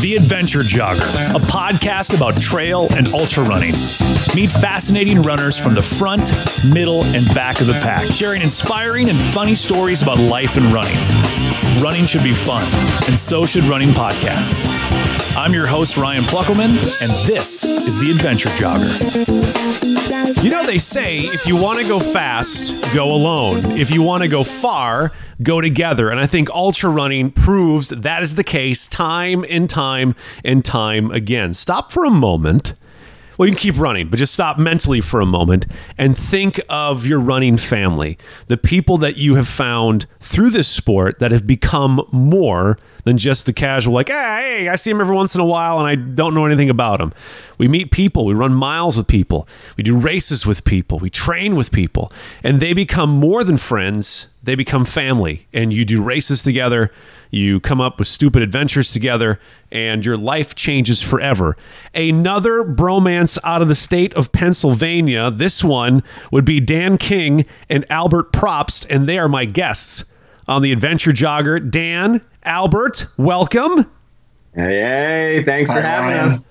The Adventure Jogger, a podcast about trail and ultra running. Meet fascinating runners from the front, middle, and back of the pack, sharing inspiring and funny stories about life and running. Running should be fun, and so should running podcasts. I'm your host, Ryan Pluckelman, and this is The Adventure Jogger. You know, they say if you want to go fast, go alone. If you want to go far, go together. And I think ultra running proves that is the case time and time and time again. Stop for a moment. Well, you can keep running, but just stop mentally for a moment and think of your running family, the people that you have found through this sport that have become more than just the casual, like, hey, hey, I see him every once in a while and I don't know anything about him. We meet people, we run miles with people, we do races with people, we train with people, and they become more than friends, they become family. And you do races together, you come up with stupid adventures together, and your life changes forever. Another bromance out of the state of Pennsylvania. This one would be Dan King and Albert Propst, and they are my guests on the Adventure Jogger. Dan, Albert, welcome. Hey, hey thanks for having Ryan. us.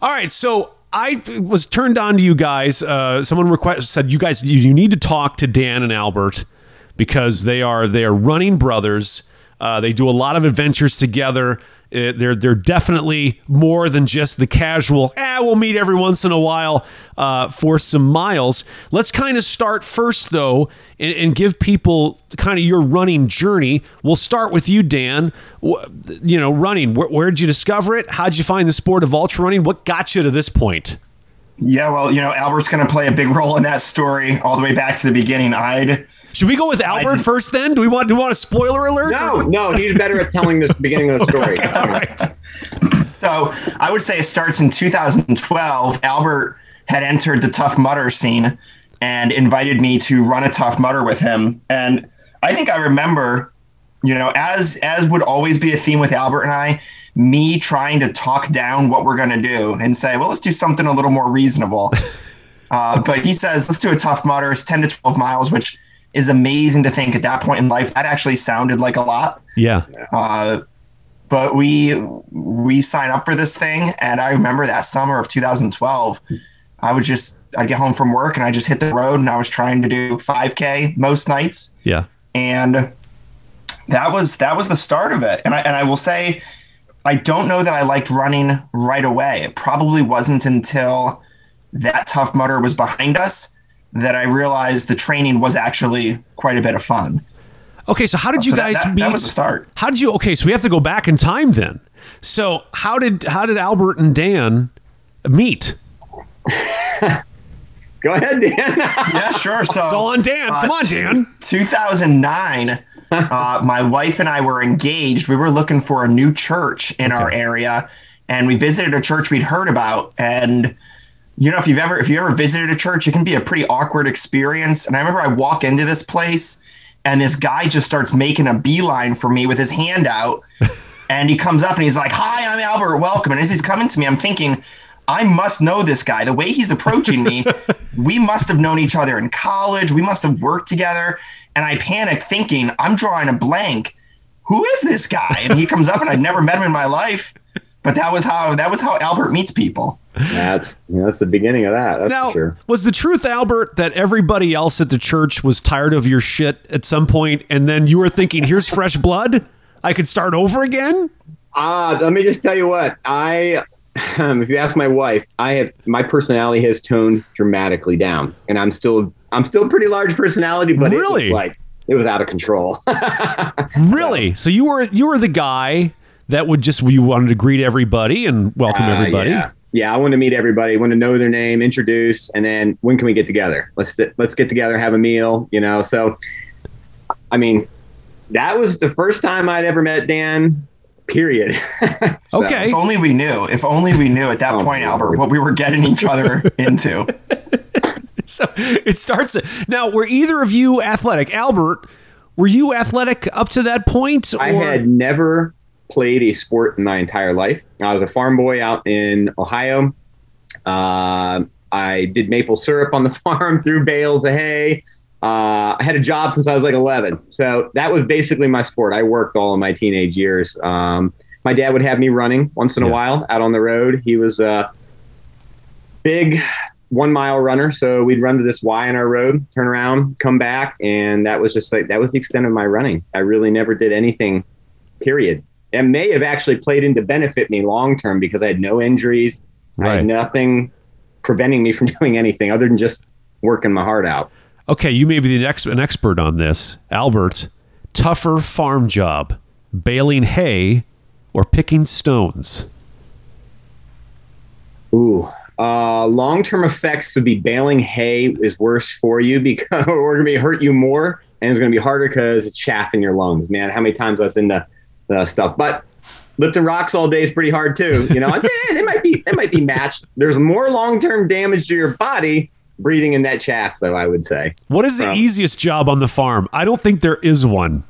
All right, so I was turned on to you guys. Uh, someone request, said you guys you, you need to talk to Dan and Albert because they are they are running brothers. Uh, they do a lot of adventures together. Uh, they're they're definitely more than just the casual. Ah, we'll meet every once in a while uh, for some miles. Let's kind of start first though, and, and give people kind of your running journey. We'll start with you, Dan. You know, running. Where, where did you discover it? How'd you find the sport of ultra running? What got you to this point? Yeah, well, you know, Albert's going to play a big role in that story all the way back to the beginning. I'd Should we go with Albert first? Then do we want do we want a spoiler alert? No, no, he's better at telling this beginning of the story. All right. so I would say it starts in 2012. Albert had entered the Tough Mudder scene and invited me to run a Tough Mudder with him. And I think I remember, you know, as as would always be a theme with Albert and I, me trying to talk down what we're going to do and say, well, let's do something a little more reasonable. uh, but he says, let's do a Tough Mudder. It's 10 to 12 miles, which is amazing to think at that point in life that actually sounded like a lot. Yeah. Uh, but we we sign up for this thing, and I remember that summer of 2012. I would just I'd get home from work and I just hit the road, and I was trying to do 5K most nights, Yeah. and that was that was the start of it. And I and I will say, I don't know that I liked running right away. It probably wasn't until that tough mudder was behind us that I realized the training was actually quite a bit of fun. Okay, so how did you So guys that- meet? that was the start. How did you? Okay, so we have to go back in time then. So how did how did Albert and Dan meet? Go ahead, Dan. Yeah, sure. So It's all on Dan. Come on, Dan. 2009, uh, my wife and I were engaged. We were looking for a new church in our area, and we visited a church we'd heard about. And you know, if you've ever if you ever visited a church, it can be a pretty awkward experience. And I remember I walk into this place, and this guy just starts making a beeline for me with his hand out. And he comes up and he's like, Hi, I'm Albert. Welcome. And as he's coming to me, I'm thinking, I must know this guy. The way he's approaching me, we must have known each other in college. We must have worked together. And I panic thinking, I'm drawing a blank. Who is this guy? And he comes up and I'd never met him in my life. But that was how that was how Albert meets people. That's that's the beginning of that. That's Now, for sure. was the truth, Albert, that everybody else at the church was tired of your shit at some point, and then you were thinking, "Here's fresh blood. I could start over again." Ah, let me just tell you what I. Um, if you ask my wife, I have my personality has toned dramatically down, and I'm still I'm still a pretty large personality, but Really? it was like it was out of control. Really? So you were you were the guy that would just you wanted to greet everybody and welcome Uh, everybody. yeah. Yeah, I want to meet everybody. want to know their name, introduce, and then when can we get together? Let's let's get together, have a meal. You know, so I mean, that was the first time I'd ever met Dan. Period. So, Okay. If only we knew. If only we knew at that Oh, point, Albert, what we were getting each other into. So it starts now. Were either of you athletic? Albert, were you athletic up to that point? I had never played a sport in my entire life. I was a farm boy out in Ohio. Uh, I did maple syrup on the farm, threw bales of hay. Uh, I had a job since I was like 11. So that was basically my sport. I worked all of my teenage years. Um, my dad would have me running once in a Yeah. while out on the road. He was a big one mile runner. So we'd run to this Y in our road, turn around, come back. And that was just like, that was the extent of my running. I really never did anything, period. It may have actually played in to benefit me long term because I had no injuries. I had nothing preventing me from doing anything other than just working my heart out. Okay, you may be the ex- an expert on this, Albert. Tougher farm job, baling hay or picking stones. Ooh. Uh, long term effects would be baling hay is worse for you because or going to be hurt you more and it's going to be harder because it's chaff in your lungs, man. How many times I was in the, the stuff, but lifting rocks all day is pretty hard too. You know, I'd say, eh, they might be they might be matched. There's more long term damage to your body breathing in that chaff, though. I would say. What is the Um, easiest job on the farm? I don't think there is one.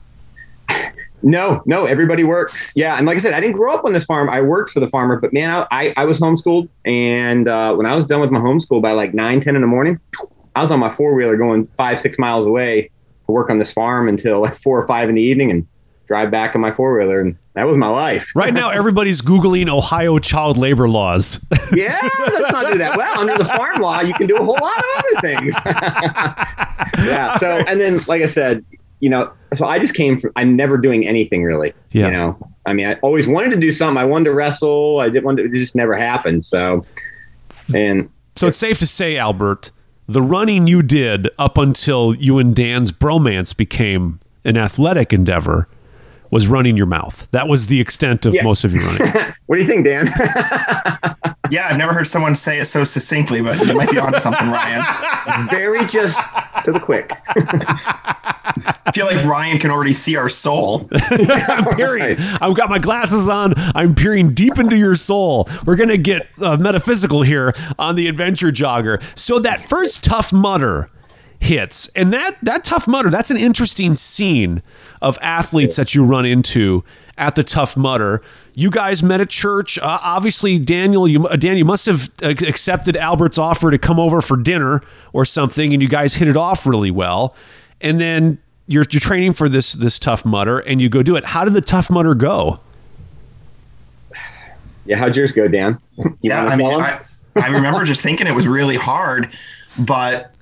No, no, everybody works. Yeah, and like I said, I didn't grow up on this farm. I worked for the farmer, but man, I, I was homeschooled, and uh, when I was done with my homeschool by like nine, ten in the morning, I was on my four wheeler going five, six miles away to work on this farm until like four or five in the evening, and drive back in my four wheeler, and that was my life. Right now, everybody's Googling Ohio child labor laws. yeah, let's not do that. Well, under the farm law, you can do a whole lot of other things. yeah. So, and then, like I said, you know, so I just came from, I'm never doing anything really. Yeah. You know, I mean, I always wanted to do something. I wanted to wrestle. I didn't want to, it just never happened. So, and so it's safe to say, Albert, the running you did up until you and Dan's bromance became an athletic endeavor was running your mouth. That was the extent of Yeah. most of your running. what do you think, Dan? Yeah, I've never heard someone say it so succinctly, but you might be onto something, Ryan. Very just to the quick. I feel like Ryan can already see our soul. I'm peering. I've got my glasses on. I'm peering deep into your soul. We're gonna get uh, metaphysical here on the adventure jogger. So that first Tough Mudder hits, and that that Tough Mudder. That's an interesting scene of athletes that you run into at the Tough Mudder. You guys met at church. Uh, obviously, Daniel, you uh, Dan, you must have uh, accepted Albert's offer to come over for dinner or something, and you guys hit it off really well. And then you're you're training for this this Tough Mudder, and you go do it. How did the Tough Mudder go? Yeah. How'd yours go, Dan? You yeah, I mean. I, I remember just thinking it was really hard, but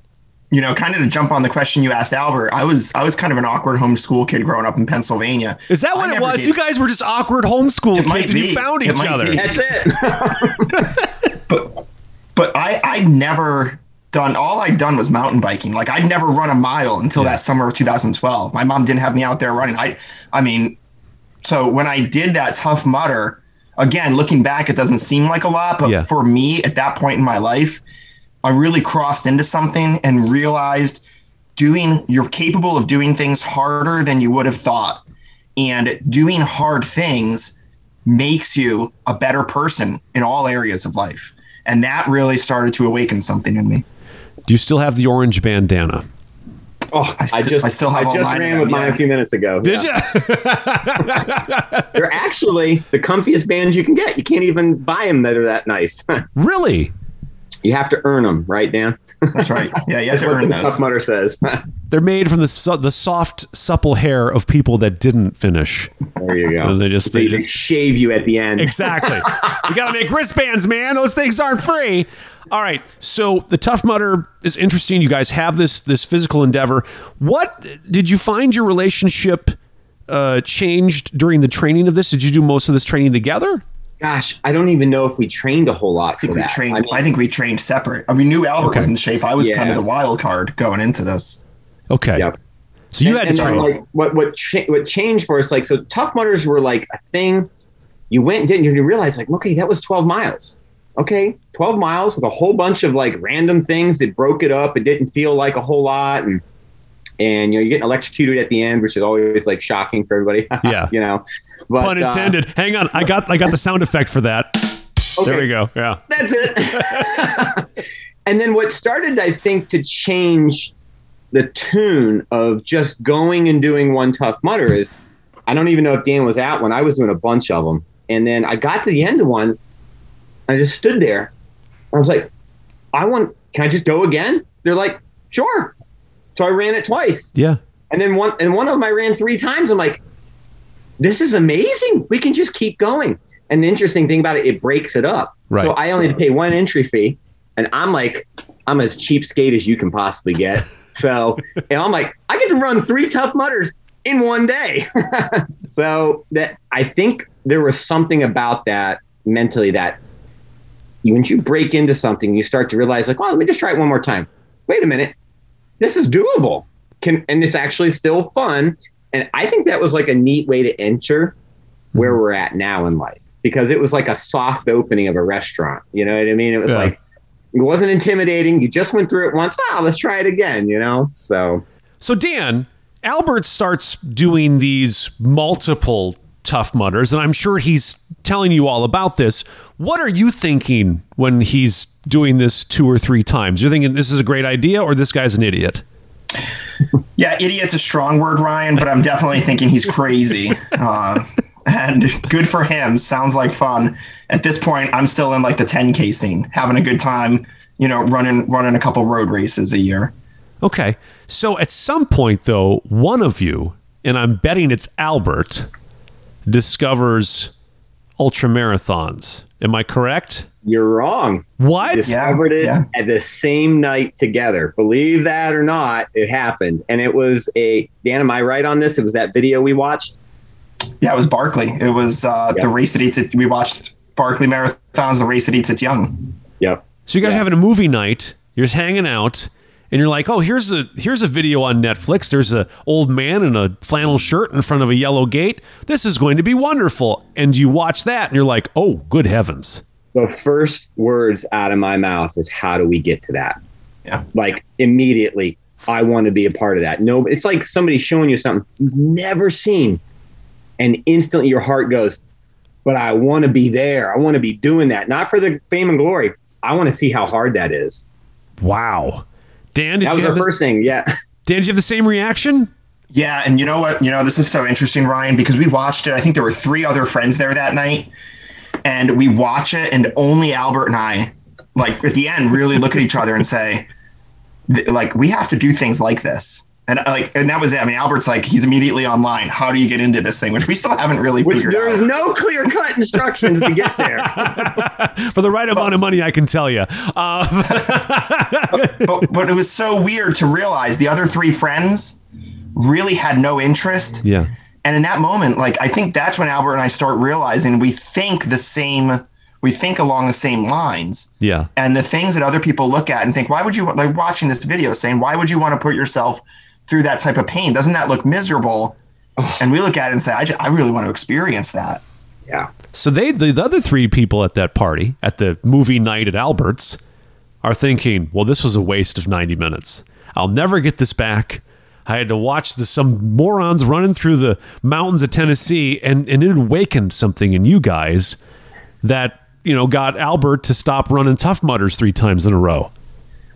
you know, kind of to jump on the question you asked Albert, I was I was kind of an awkward homeschool kid growing up in Pennsylvania. Is that I what it was? did- You guys were just awkward homeschool It kids, and you found It each other. be. That's it. but but I I'd never done all I'd done was mountain biking. Like I'd never run a mile until that summer of 2012. My mom didn't have me out there running. I I mean, so when I did that Tough Mudder, again, looking back, it doesn't seem like a lot, but Yeah. for me at that point in my life, I really crossed into something and realized doing you're capable of doing things harder than you would have thought. And doing hard things makes you a better person in all areas of life. And that really started to awaken something in me. Do you still have the orange bandana? Oh, I, sti- just I still have I just ran with mine yeah. a few minutes ago. Did Yeah. you? They're actually the comfiest bands you can get. You can't even buy them that are that nice. really? You have to earn them, right, Dan? That's right. Yeah, you have to what earn the Tough those. Mudder says. They're made from the so- the soft, supple hair of people that didn't finish. there you go. And they just- they, they they shave you at the end. Exactly. you got to make wristbands, man. Those things aren't free. All right. So the Tough Mudder is interesting. You guys have this this physical endeavor. What did you find your relationship uh, changed during the training of this? Did you do most of this training together? Gosh, I don't even know if we trained a whole lot I think for we that. trained. I I, think we trained separate. I mean, knew Albert Okay. was in shape. I was kind of the wild card going into this. Okay. Yep. So you and, had to and, train. like what what cha- what changed for us like so tough mutters were like a thing you went and did and you realize like okay that was 12 miles okay 12 miles with a whole bunch of like random things that broke it up it didn't feel like a whole lot and and you know you're getting electrocuted at the end which is always like shocking for everybody Yeah. you know but Pun uh, intended. Hang on. I got I got the sound effect for that. There we go. Yeah. that's it. and then what started, I think, to change the tune of just going and doing one Tough Mudder is I don't even know if Dan was out when I was doing a bunch of them. And then I got to the end of one, I just stood there. I was like, I want can I just go again? They're like, sure. So I ran it twice. Yeah. And then one and one of them I ran three times. I'm like, this is amazing. We can just keep going. And the interesting thing about it, it breaks it up. Right. So I only pay one entry fee. And I'm like, I'm as cheapskate as you can possibly get. So and I'm like, I get to run three tough mutters in one day. so that I think there was something about that mentally that once you break into something, you start to realize, like, well, let me just try it one more time. Wait a minute, this is doable. Can and it's actually still fun. And I think that was like a neat way to enter where we're at now in life because it was like a soft opening of a restaurant. You know what I mean? It was Yeah. like it wasn't intimidating. You just went through it once. Ah, let's try it again. You know, so So Dan, Albert starts doing these multiple tough mutters, and I'm sure he's telling you all about this. What are you thinking when he's doing this two or three times? You're thinking this is a great idea, or this guy's an idiot? Yeah, idiot's a strong word, Ryan, but I'm definitely thinking he's crazy. Uh, and good for him. Sounds like fun. At this point, I'm still in like the 10K scene, having a good time, you know, running running a couple road races a year. Okay. So at some point, though, one of you, and I'm betting it's Albert, discovers ultra marathons. Am I correct? You're wrong. What? discovered it yeah. at the same night together. Believe that or not, it happened. And it was a Dan, am I right on this? It was that video we watched. Yeah, it was Barkley. It was uh, Yeah. the race that eats it. We watched Barkley marathons, the race that eats its young. Yep. So you guys Yeah. are having a movie night. You're just hanging out, and you're like, "Oh, here's a here's a video on Netflix. There's a old man in a flannel shirt in front of a yellow gate. This is going to be wonderful." And you watch that, and you're like, "Oh, good heavens!" The first words out of my mouth is how do we get to that? Yeah. Like immediately, I want to be a part of that. No, it's like somebody showing you something you've never seen. And instantly your heart goes, but I want to be there. I want to be doing that. Not for the fame and glory. I want to see how hard that is. Wow. Dan, did That was you the have the, first thing. Yeah. Dan, did you have the same reaction? Yeah, and you know what? You know, this is so interesting, Ryan, because we watched it. I think there were three other friends there that night, and we watch it, and only Albert and I, like at the end, really look at each other and say, like, we have to do things like this. And uh, like, and that was it. I mean, Albert's like, he's immediately online. How do you get into this thing? Which we still haven't really Which figured there out. is no clear cut instructions to get there. For the right amount of money, I can tell you. Uh, but, but it was so weird to realize the other three friends really had no interest. yeah. And in that moment, like I think that's when Albert and I start realizing we think the same, we think along the same lines. Yeah. And the things that other people look at and think, why would you like watching this video saying, why would you want to put yourself through that type of pain? Doesn't that look miserable? And we look at it and say, I, ju- I really want to experience that. yeah. So they, the, the other three people at that party, at the movie night at Albert's, are thinking, well, this was a waste of 90 minutes. I'll never get this back. I had to watch the, some morons running through the mountains of Tennessee, and, and it awakened something in you guys that, you know, got Albert to stop running Tough Mudders three times in a row.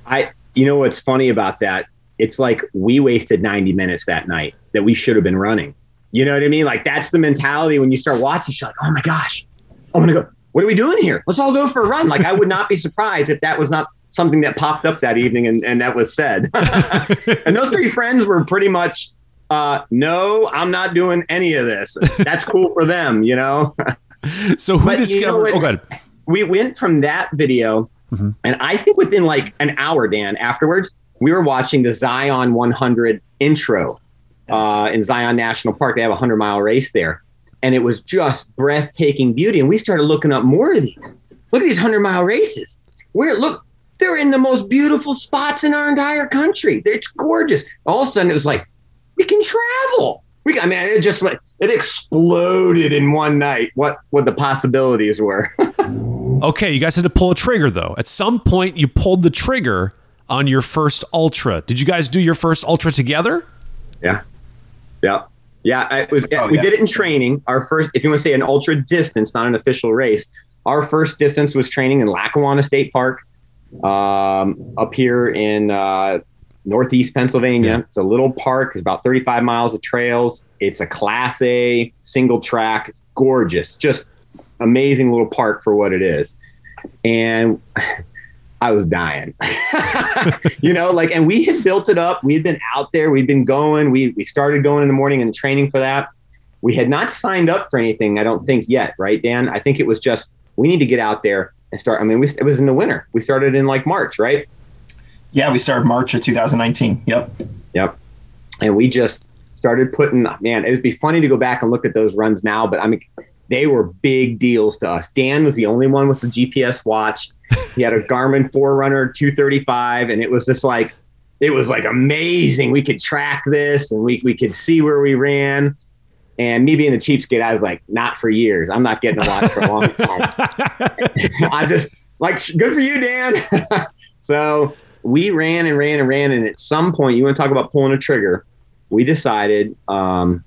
I you know what's funny about that? It's like we wasted 90 minutes that night that we should have been running. You know what I mean? Like that's the mentality when you start watching, you're like, oh my gosh, I'm gonna go. What are we doing here? Let's all go for a run. Like I would not be surprised if that was not something that popped up that evening and, and that was said. and those three friends were pretty much uh no, I'm not doing any of this. That's cool for them, you know? So who But you know discovered? oh, good. we went from that video, Mhm. and I think within like an hour, Dan, afterwards, we were watching the Zion 100 intro uh, in Zion National Park. They have a 100 mile race there, and it was just breathtaking beauty. And we started looking up more of these. Look at these 100 mile races. Where look, they're in the most beautiful spots in our entire country. It's gorgeous. All of a sudden, it was like we can travel. We, I mean, it just like it exploded in one night. What what the possibilities were. Okay, you guys had to pull a trigger though. At some point, you pulled the trigger on your first ultra. Did you guys do your first ultra together? Yeah. Yeah. Yeah. It was, Oh, we yeah. did it in training. Our first, if you want to say an ultra distance, not an official race, our first distance was training in Lackawanna State Park um, up here in uh, Northeast Pennsylvania. Yeah. It's a little park. It's about 35 miles of trails. It's a class A single track, gorgeous, just amazing little park for what it is. And I was dying. you know, like, and we had built it up. We had been out there. We'd been going. We we started going in the morning and training for that. We had not signed up for anything. I don't think yet, right, Dan? I think it was just we need to get out there and start. I mean, we, it was in the winter. We started in like March, right? Yeah, we started March of 2019. Yep. Yep. And we just started putting. Man, it would be funny to go back and look at those runs now, but I mean, they were big deals to us. Dan was the only one with the GPS watch. He had a Garmin Forerunner 235, and it was just like it was like amazing. We could track this, and we we could see where we ran. And me being the cheapskate, I was like, not for years. I'm not getting a watch for a long time. I just like good for you, Dan. so we ran and ran and ran, and at some point, you want to talk about pulling a trigger? We decided um,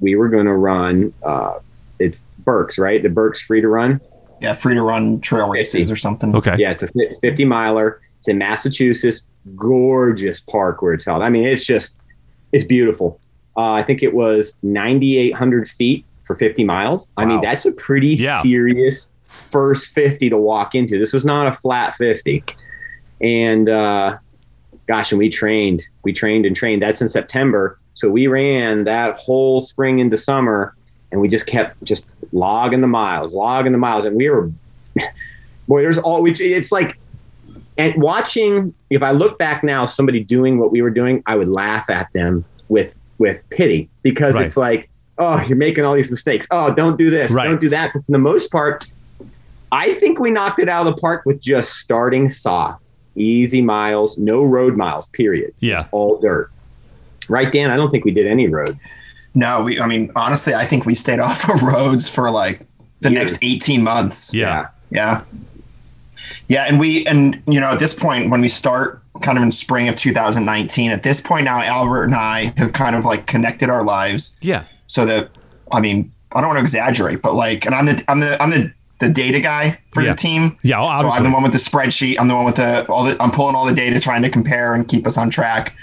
we were going to run. Uh, it's Burks, right? The Burks free to run. Yeah, free to run trail races or something. Okay. Yeah, it's a 50 miler. It's in Massachusetts. Gorgeous park where it's held. I mean, it's just, it's beautiful. Uh, I think it was 9,800 feet for 50 miles. I mean, that's a pretty Yeah. serious first 50 to walk into. This was not a flat 50. And uh, gosh, and we trained, we trained and trained. That's in September. So we ran that whole spring into summer and we just kept just logging the miles, logging the miles. And we were, boy, there's all, which it's like, and watching, if I look back now, somebody doing what we were doing, I would laugh at them with, with pity because Right. it's like, oh, you're making all these mistakes. Oh, don't do this. Right. Don't do that. But for the most part, I think we knocked it out of the park with just starting soft, easy miles, no road miles, period. Yeah. All dirt. Right, Dan? I don't think we did any road. No, we. I mean, honestly, I think we stayed off of roads for like the Years. next 18 months. Yeah. Yeah. Yeah, and we and you know at this point when we start kind of in spring of 2019, at this point now Albert and I have kind of like connected our lives Yeah. so that I mean I don't want to exaggerate, but like, and I'm the I'm the I'm the the data guy for Yeah. the team. Yeah. well, So I'm the one with the spreadsheet. I'm the one with the all the. I'm pulling all the data, trying to compare and keep us on track.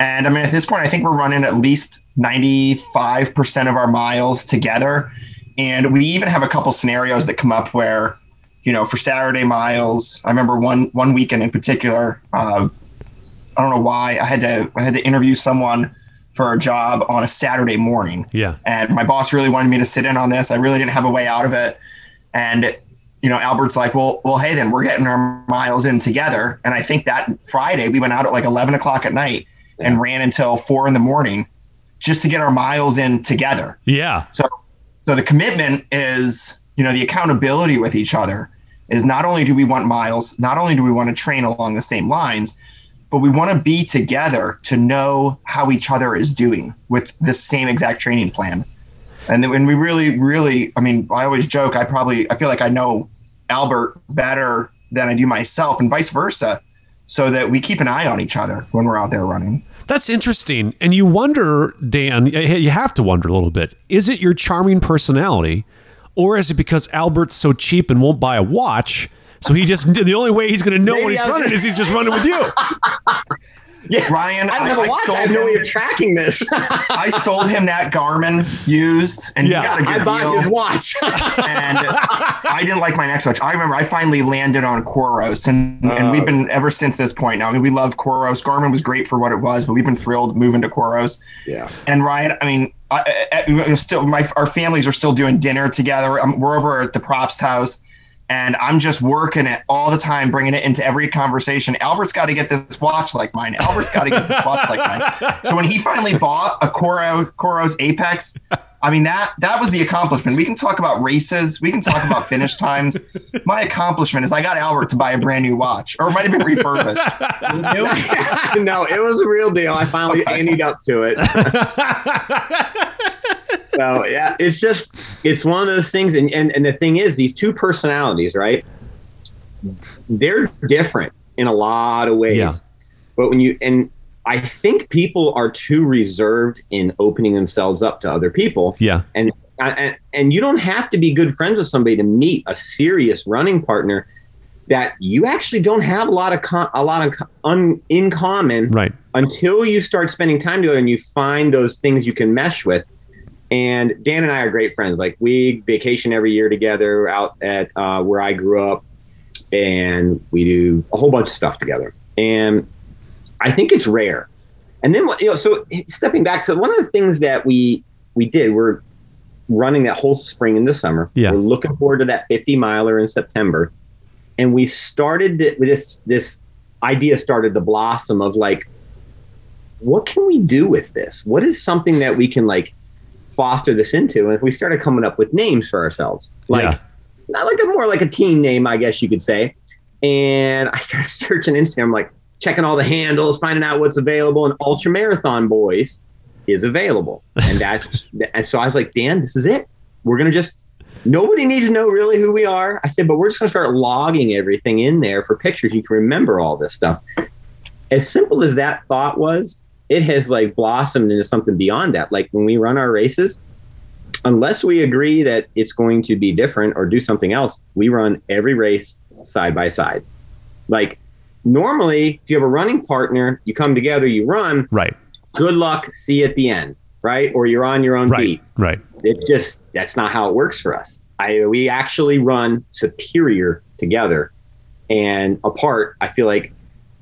And I mean, at this point, I think we're running at least 95 percent of our miles together. And we even have a couple scenarios that come up where, you know, for Saturday miles, I remember one one weekend in particular. Uh, I don't know why I had to I had to interview someone for a job on a Saturday morning yeah. and my boss really wanted me to sit in on this. I really didn't have a way out of it. And you know, Albert's like, well, well, hey, then we're getting our miles in together. And I think that Friday we went out at like eleven o'clock at night and ran until four in the morning just to get our miles in together. Yeah. So, so the commitment is, you know, the accountability with each other is not only do we want miles, not only do we want to train along the same lines, but we want to be together to know how each other is doing with the same exact training plan. And then when we really, really, I mean, I always joke, I probably, I feel like I know Albert better than I do myself and vice versa. So that we keep an eye on each other when we're out there running. That's interesting. And you wonder, Dan, you have to wonder a little bit. Is it your charming personality, or is it because Albert's so cheap and won't buy a watch? So he just the only way he's going to know when he's running is he's just running with you. Yeah. Ryan, I don't have I- a I watch. I, sold have no him- way of tracking this. I sold him that Garmin used, and Yeah. he got a good I bought deal. his watch. and I didn't like my next watch. I remember I finally landed on Coros, and, and Oh. we've been ever since this point. Now, I mean, we love Coros. Garmin was great for what it was, but we've been thrilled moving to Coros. yeah. And Ryan, I mean, I, I, I- still, my our families are still doing dinner together. Um we're over at the Propst house, and I'm just working it all the time, bringing it into every conversation. Albert's got to get this watch like mine. Albert's got to get this watch like mine. So when he finally bought a Coro Coros Apex, I mean that that was the accomplishment. We can talk about races, we can talk about finish times. My accomplishment is I got Albert to buy a brand new watch, or it might have been refurbished. Was no, it was a real deal. I finally ended up to it. so yeah, it's just it's one of those things, and, and and the thing is, these two personalities, right? They're different in a lot of ways. Yeah. But when you and I think people are too reserved in opening themselves up to other people Yeah. and and and you don't have to be good friends with somebody to meet a serious running partner that you actually don't have a lot of con- a lot of un- in common Right. until you start spending time together and you find those things you can mesh with. And Dan and I are great friends. Like we vacation every year together out at uh, where I grew up. and we do a whole bunch of stuff together. And I think it's rare. And then you know, so stepping back to one of the things that we we did, we're running that whole spring into summer. Yeah. We're looking forward to that 50 miler in September. And we started th- this this idea started to blossom of like, what can we do with this? What is something that we can like foster this into? And if we started coming up with names for ourselves, like Yeah. not like a more like a team name, I guess you could say. And I started searching Instagram, like checking all the handles, finding out what's available, and Ultra Marathon Boys is available. And that's and so I was like, Dan, this is it. We're gonna just nobody needs to know really who we are. I said, but we're just gonna start logging everything in there for pictures. You can remember all this stuff. As simple as that thought was, it has like blossomed into something beyond that. Like when we run our races, unless we agree that it's going to be different or do something else, we run every race side by side. Like normally, if you have a running partner, you come together, you run, Right. good luck, see you at the end, right? Or you're on your own Right. beat. Right. It just that's not how it works for us. I we actually run superior together and apart. I feel like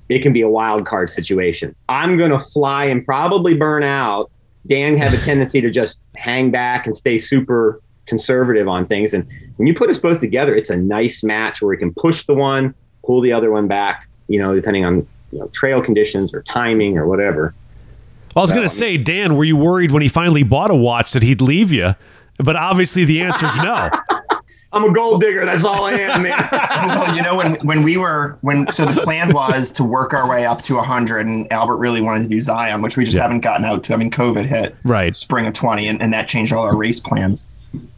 it can be a wild card situation. I'm gonna fly and probably burn out. Dan have a tendency to just hang back and stay super conservative on things. And when you put us both together, it's a nice match where we can push the one, pull the other one back. You know, depending on you know trail conditions or timing or whatever. Well, I was going to say, Dan, were you worried when he finally bought a watch that he'd leave you? But obviously, the answer is no. I'm a gold digger. That's all I am, man. well, you know, when when we were when so the plan was to work our way up to 100, and Albert really wanted to do Zion, which we just Yeah. haven't gotten out to. I mean, COVID hit Right. spring of 20, and, and that changed all our race plans.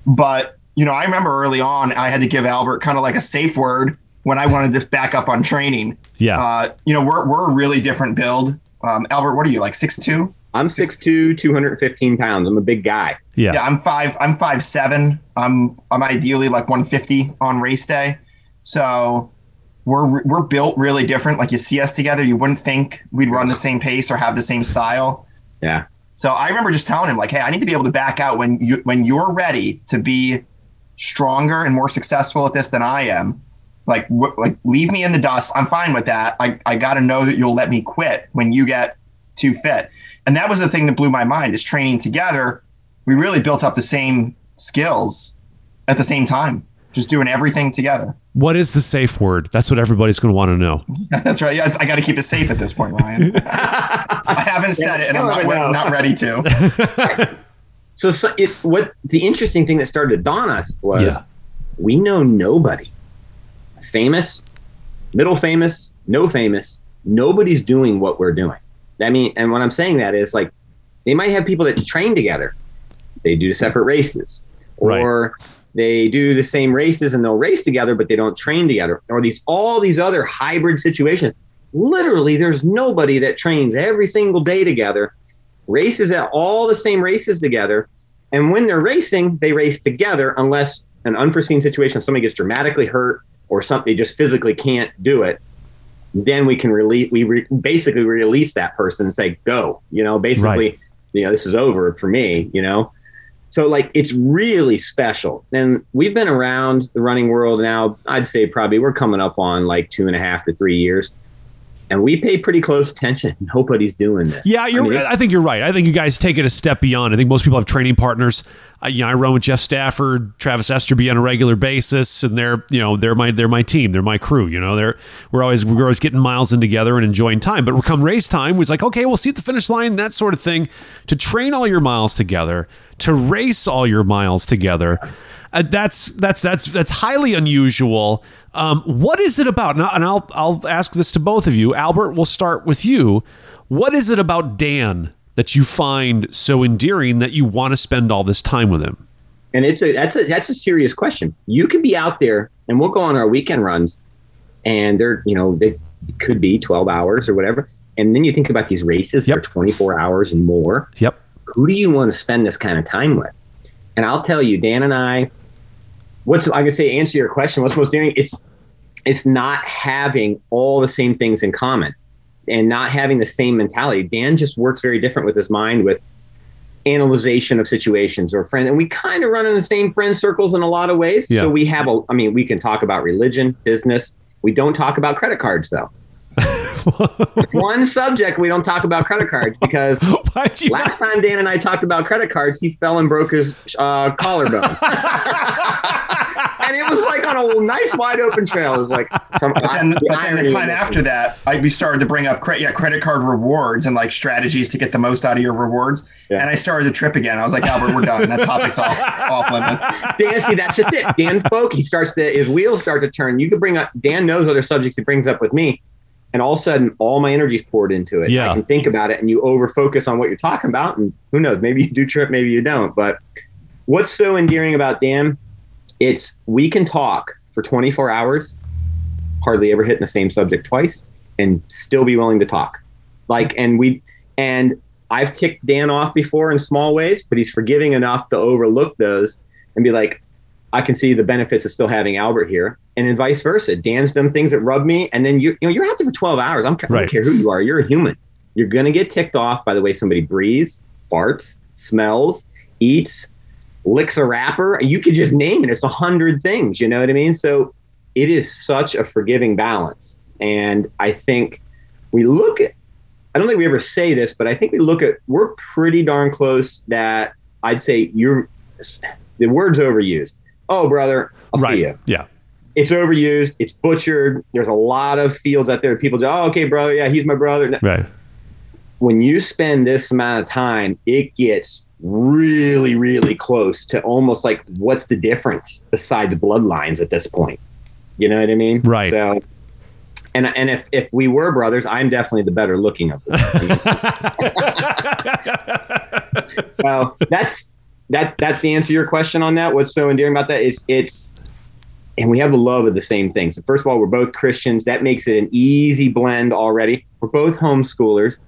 But you know, I remember early on, I had to give Albert kind of like a safe word when I wanted to back up on training. Yeah. Uh, you know, we're we're a really different build. Um, Albert, what are you like six two? I'm 6'2", 215 pounds. I'm a big guy. Yeah. Yeah, I'm five. I'm five seven. I'm I'm ideally like 150 on race day. So we're we're built really different. Like you see us together, you wouldn't think we'd run the same pace or have the same style. Yeah. So I remember just telling him like, "Hey, I need to be able to back out when you when you're ready to be stronger and more successful at this than I am. Like, w- like leave me in the dust. I'm fine with that. I I got to know that you'll let me quit when you get too fit. And that was the thing that blew my mind is training together. We really built up the same skills at the same time, just doing everything together. What is the safe word? That's what everybody's going to want to know. That's right. Yeah, I got to keep it safe at this point, Ryan. I haven't said it, and I'm not, never know. not ready to. So, so it, what the interesting thing that started to dawn us was Yeah. we know nobody, famous, middle famous, no famous. Nobody's doing what we're doing. I mean, and what I'm saying that is like they might have people that train together. They do separate races, Right. or they do the same races and they'll race together, but they don't train together. Or these all these other hybrid situations. Literally, there's nobody that trains every single day together races at all the same races together. And when they're racing, they race together unless an unforeseen situation, somebody gets dramatically hurt or something, they just physically can't do it. Then we can release, we re- basically release that person and say, go, you know, basically, Right. you know, this is over for me, you know? So like, it's really special. And we've been around the running world now, I'd say probably we're coming up on like two and a half to three years. And we pay pretty close attention. Nobody's doing this. Yeah, you're. I I, mean, it's- think you're right. I think you guys take it a step beyond. I think most people have training partners. I, you know, I run with Jeff Stafford, Travis Esterby on a regular basis, and they're you know they're my they're my team. They're my crew. You know, they're we're always we're always getting miles in together and enjoying time. But come race time, was like okay, we'll see at the finish line, that sort of thing. To train all your miles together, to race all your miles together. Uh, that's that's that's that's highly unusual. Um, what is it about? And I'll- and I'll I'll ask this to both of you. Albert, we'll start with you. What is it about Dan that you find so endearing that you want to spend all this time with him? And it's a that's a that's a serious question. You could be out there, and we'll go on our weekend runs, and they're you know they could be twelve hours or whatever. And then you think about these races Yep. for twenty four hours and more. Yep. Who do you want to spend this kind of time with? And I'll tell you, Dan and I. What's I can say? Answer your question. What's most endearing? It's it's not having all the same things in common, and not having the same mentality. Dan just works very different with his mind with analyzation of situations or friends and we kind of run in the same friend circles in a lot of ways Yeah. so we have a i mean we can talk about religion business We don't talk about credit cards though. One subject we don't talk about credit cards because Why'd you last time Dan and I talked about credit cards, he fell and broke his uh, collarbone. and it was like on a nice wide open trail. It was like some But then, the but then the time after that, I, we started to bring up cre- yeah, credit card rewards and like strategies to get the most out of your rewards. Yeah. And I started to trip again. I was like, Albert, we're done. That topic's off off limits. Dan, see, that's just it. Dan folk, he starts to his wheels start to turn. You could bring up Dan knows other subjects he brings up with me, and all of a sudden all my energy's poured into it. Yeah. I can think about it and you over focus on what you're talking about, and who knows, maybe you do trip, maybe you don't. But what's so endearing about Dan? It's we can talk for 24 hours, hardly ever hitting the same subject twice, and still be willing to talk. Like, and we and I've ticked Dan off before in small ways, but he's forgiving enough to overlook those and be like, I can see the benefits of still having Albert here, and then vice versa. Dan's done things that rub me, and then you, you know, you're out there for 12 hours. I'm, I don't care who you are. You're a human. You're gonna get ticked off by the way somebody breathes, farts, smells, eats, licks a wrapper. You could just name it. It's a hundred things. You know what I mean? So it is such a forgiving balance, and I think we look at. I don't think we ever say this, but I think we look at. We're pretty darn close. That I'd say you're. The word's overused. Oh, brother, I'll right. see you Yeah. it's overused. It's butchered. There's a lot of fields out there. People go, oh, okay, brother. Yeah, he's my brother. Right. When you spend this amount of time, it gets really, really close to almost like what's the difference beside the bloodlines at this point? You know what I mean? Right. So, and and if if we were brothers, I'm definitely the better looking of them. so that's that that's the answer to your question on that. What's so endearing about that is it's and we have a love of the same things. So first of all, we're both Christians. That makes it an easy blend already. We're both homeschoolers.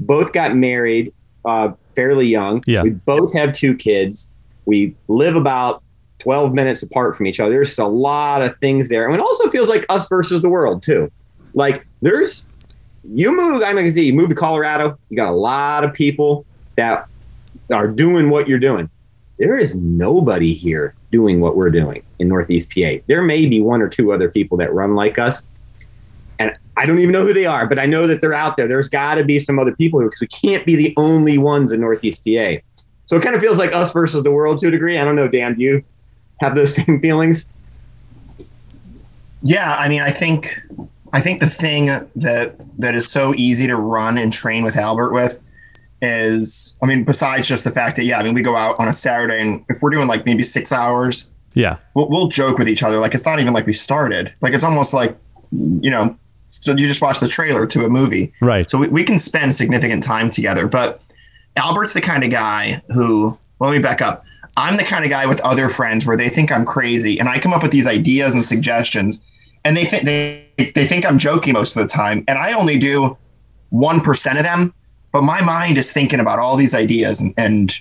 Both got married uh, fairly young. Yeah. We both have two kids. We live about 12 minutes apart from each other. There's a lot of things there. And it also feels like us versus the world, too. Like, there's, you move, I'm going to say, you move to Colorado, you got a lot of people that are doing what you're doing. There is nobody here doing what we're doing in Northeast PA. There may be one or two other people that run like us. And I don't even know who they are, but I know that they're out there. There's got to be some other people because we can't be the only ones in Northeast PA. So it kind of feels like us versus the world to a degree. I don't know, Dan, do you have those same feelings? Yeah, I mean, I think I think the thing that that is so easy to run and train with Albert with is, I mean, besides just the fact that yeah, I mean, we go out on a Saturday and if we're doing like maybe six hours, Yeah. we'll, we'll joke with each other like it's not even like we started. Like it's almost like you know, so you just watch the trailer to a movie. Right. So we, we can spend significant time together. But Albert's the kind of guy who, well, let me back up. I'm the kind of guy with other friends where they think I'm crazy and I come up with these ideas and suggestions and they think they they think I'm joking most of the time. And I only do one percent of them, but my mind is thinking about all these ideas and, and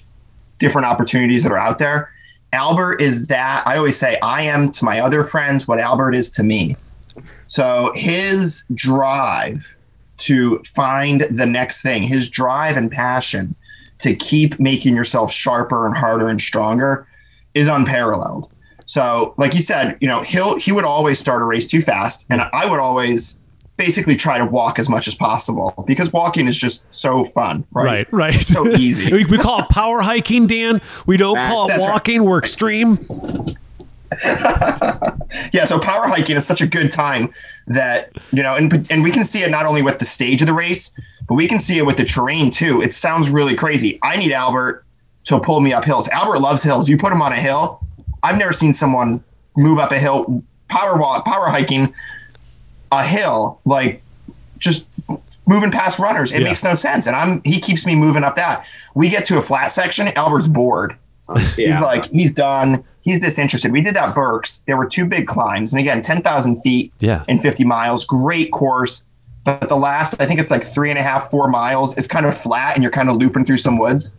different opportunities that are out there. Albert is that I always say I am to my other friends what Albert is to me. So his drive to find the next thing, his drive and passion to keep making yourself sharper and harder and stronger is unparalleled. So, like he said, you know, he'll he would always start a race too fast, and I would always basically try to walk as much as possible because walking is just so fun, right? Right. Right. So easy. we, we call it power hiking, Dan. We don't That- call it that's right. walking. We're extreme. yeah so power hiking is such a good time that you know and and we can see it not only with the stage of the race but we can see it with the terrain too it sounds really crazy i need albert to pull me up hills albert loves hills you put him on a hill i've never seen someone move up a hill power walk power hiking a hill like just moving past runners it Yeah. makes no sense and i'm he keeps me moving up that we get to a flat section albert's bored Yeah. He's like, he's done. He's disinterested. We did that Burks. There were two big climbs. And again, 10,000 feet Yeah. in 50 miles. Great course. But the last, I think it's like three and a half, four miles is kind of flat and you're kind of looping through some woods.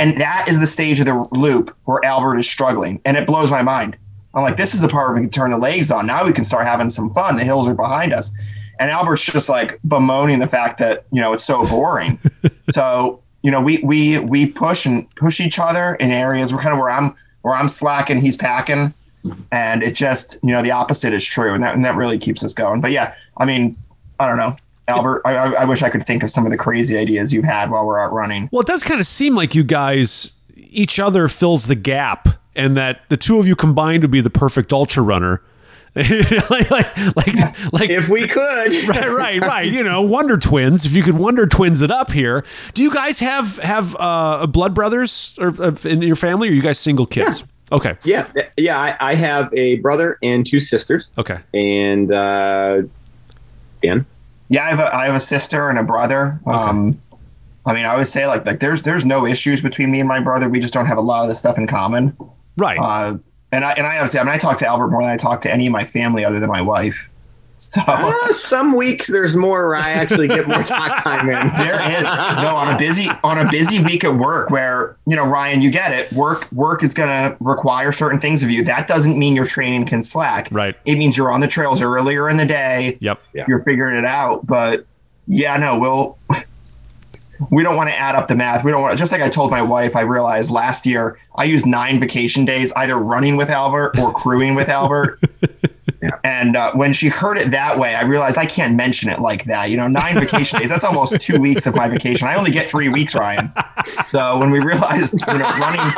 And that is the stage of the loop where Albert is struggling. And it blows my mind. I'm like, this is the part where we can turn the legs on. Now we can start having some fun. The hills are behind us. And Albert's just like bemoaning the fact that, you know, it's so boring. so, you know, we we we push and push each other in areas where kind of where I'm where I'm slacking, he's packing. and it just you know the opposite is true, and that and that really keeps us going. But yeah, I mean, I don't know. Albert, I, I I wish I could think of some of the crazy ideas you've had while we're out running. Well, it does kind of seem like you guys, each other fills the gap, and that the two of you combined would be the perfect ultra runner. like, like, like, like If we could, right, right, right. You know, Wonder Twins. If you could Wonder Twins it up here, do you guys have have uh, blood brothers or uh, in your family? Or are you guys single kids? Okay, yeah, yeah. I, I have a brother and two sisters, okay. and uh, Dan. Yeah, I have a I have a sister and a brother. Um, I mean, I always say like like there's there's no issues between me and my brother. We just don't have a lot of the stuff in common. Right. Uh, and I and I obviously I mean I talk to Albert more than I talk to any of my family other than my wife. So Uh, some weeks there's more where I actually get more talk time in. there is no on a busy on a busy week at work where you know Ryan, you get it. Work work is going to require certain things of you. That doesn't mean your training can slack. Right. It means you're on the trails earlier in the day. yep. You're figuring it out. But yeah, no, we'll. We don't want to add up the math. We don't want to, just like I told my wife. I realized last year I used nine vacation days either running with Albert or crewing with Albert. And uh, when she heard it that way, I realized I can't mention it like that. You know, nine vacation days, that's almost two weeks of my vacation. I only get three weeks, Ryan. So when we realized, you know, running,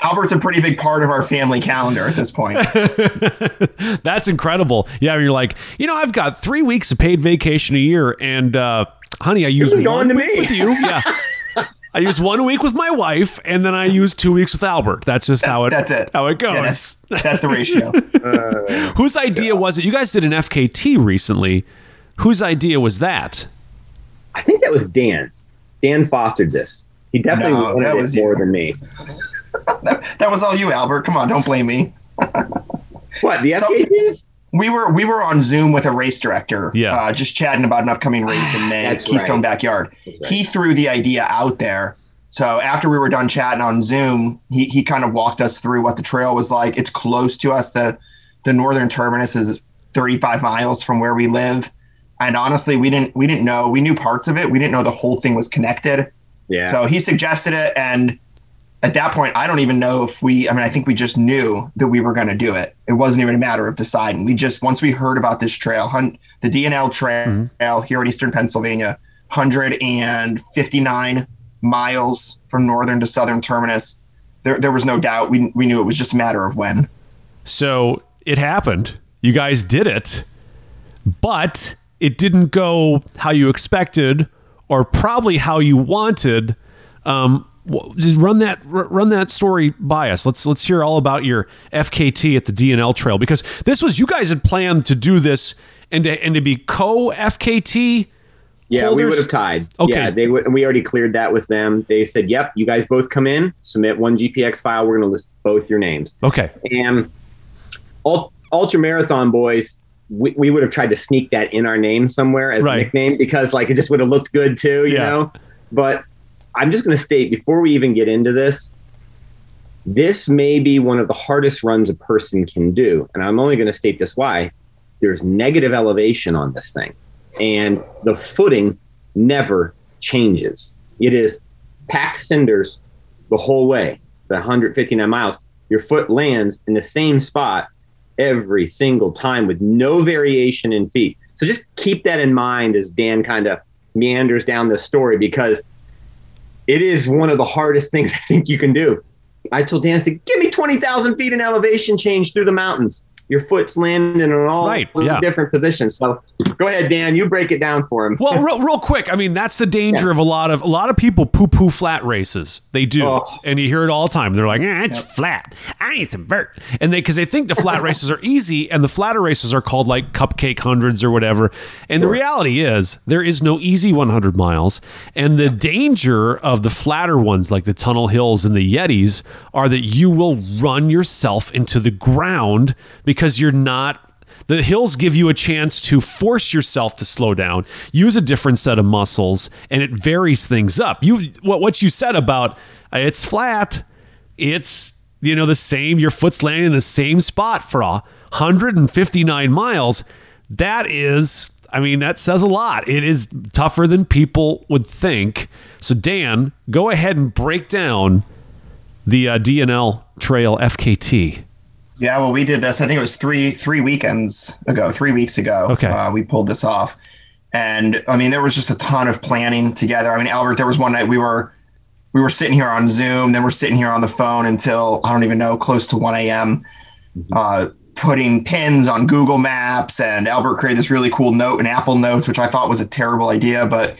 Albert's a pretty big part of our family calendar at this point. That's incredible. Yeah, you're like, you know, I've got three weeks of paid vacation a year, and uh, honey, I use is going one to week me. with you. Yeah. I use one week with my wife, and then I use two weeks with Albert. That's just how it. That's it. How it goes. Yeah, that's, that's the ratio. Uh, Whose idea was it? You guys did an FKT recently. Whose idea was that? I think that was Dan's. Dan fostered this. He definitely No, wanted that it more you. than me. that, that was all you, Albert. Come on, don't blame me. What the So- FKTs? We were we were on Zoom with a race director, Yeah. uh, just chatting about an upcoming race in May, That's Keystone right. Backyard. right. He threw the idea out there. So after we were done chatting on Zoom, he he kind of walked us through what the trail was like. It's close to us. The the northern terminus is 35 miles from where we live. And honestly, we didn't we didn't know. We knew parts of it. We didn't know the whole thing was connected. Yeah. So he suggested it, and at that point, I don't even know if we. I mean, I think we just knew that we were going to do it. It wasn't even a matter of deciding. We just once we heard about this trail, hunt, the D&L trail here in Eastern Pennsylvania, 159 miles from northern to southern terminus. There, there was no doubt. We we knew it was just a matter of when. So it happened. You guys did it, but it didn't go how you expected, or probably how you wanted. Um, just run that run that story by us. Let's let's hear all about your FKT at the D&L trail because this was you guys had planned to do this and to, and to be co FKT. yeah, we would have tied. Okay. Yeah, they would. and We already cleared that with them. They said, "Yep, you guys both come in, submit one GPX file. We're going to list both your names." Okay, And ul- ultra marathon boys, we, we would have tried to sneak that in our name somewhere as Right. a nickname because like it just would have looked good too, you Yeah. know. But I'm just going to state before we even get into this, this may be one of the hardest runs a person can do, and I'm only going to state this why. There's negative elevation on this thing, and the footing never changes. It is packed cinders the whole way, the 159 miles. Your foot lands in the same spot every single time with no variation in feet. So just keep that in mind as Dan kind of meanders down this story because it is one of the hardest things I think you can do. I told Dan, I said, give me 20,000 feet in elevation change through the mountains. Your foot's landing in all Right, yeah. different positions. So go ahead, Dan, you break it down for him. Well, real, real quick. I mean, that's the danger of a lot of a lot of people poo-poo flat races. They do, Oh. and you hear it all the time. They're like, eh, "It's flat. I need some vert," and they because they think the flat races are easy, and the flatter races are called like cupcake hundreds or whatever. And the reality is, there is no easy 100 miles, and the danger of the flatter ones, like the Tunnel Hills and the Yetis, are that you will run yourself into the ground because you're not the hills give you a chance to force yourself to slow down, use a different set of muscles, and it varies things up. You what what you said about uh, it's flat, it's you know the same. Your foot's landing in the same spot for a 159 miles. That is, I mean, that says a lot. It is tougher than people would think. So Dan, go ahead and break down the uh, D&L Trail FKT. Yeah, well, we did this. I think it was three three weekends ago, three weeks ago. Okay. uh, we pulled this off, and I mean, there was just a ton of planning together. I mean, Albert, there was one night we were we were sitting here on Zoom, then we're sitting here on the phone until I don't even know, close to one a.m. Uh, putting pins on Google Maps, and Albert created this really cool note in Apple Notes, which I thought was a terrible idea, but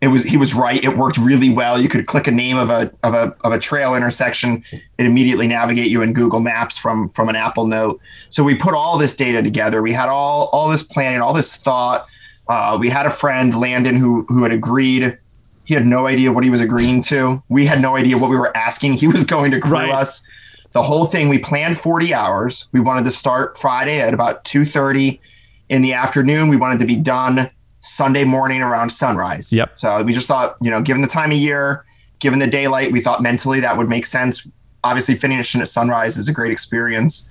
it was he was right. It worked really well. You could click a name of a of a of a trail intersection, it immediately navigate you in Google Maps from from an Apple Note. So we put all this data together. We had all all this planning, all this thought. Uh, we had a friend, Landon, who who had agreed. He had no idea what he was agreeing to. We had no idea what we were asking. He was going to crew Right. us. The whole thing. We planned 40 hours. We wanted to start Friday at about 2:30 in the afternoon. We wanted to be done Sunday morning around sunrise. Yep. So we just thought, you know, given the time of year, given the daylight, we thought mentally that would make sense. Obviously, finishing at sunrise is a great experience.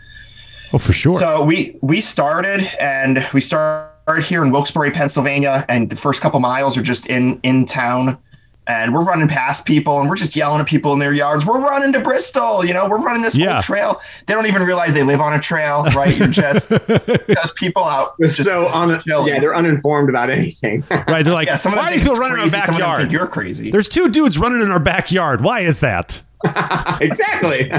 Oh, for sure. So we we started and we started here in Wilkes-Barre, Pennsylvania, and the first couple miles are just in in town. And we're running past people and we're just yelling at people in their yards. We're running to Bristol, you know, we're running this Yeah. whole trail. They don't even realize they live on a trail, right? You're just just people out. They're just so un- chilling. yeah, they're uninformed about anything. right. They're like, yeah, some of why them are these people it's running in our crazy, Some of them backyard? think you're crazy. There's two dudes running in our backyard. Why is that? exactly.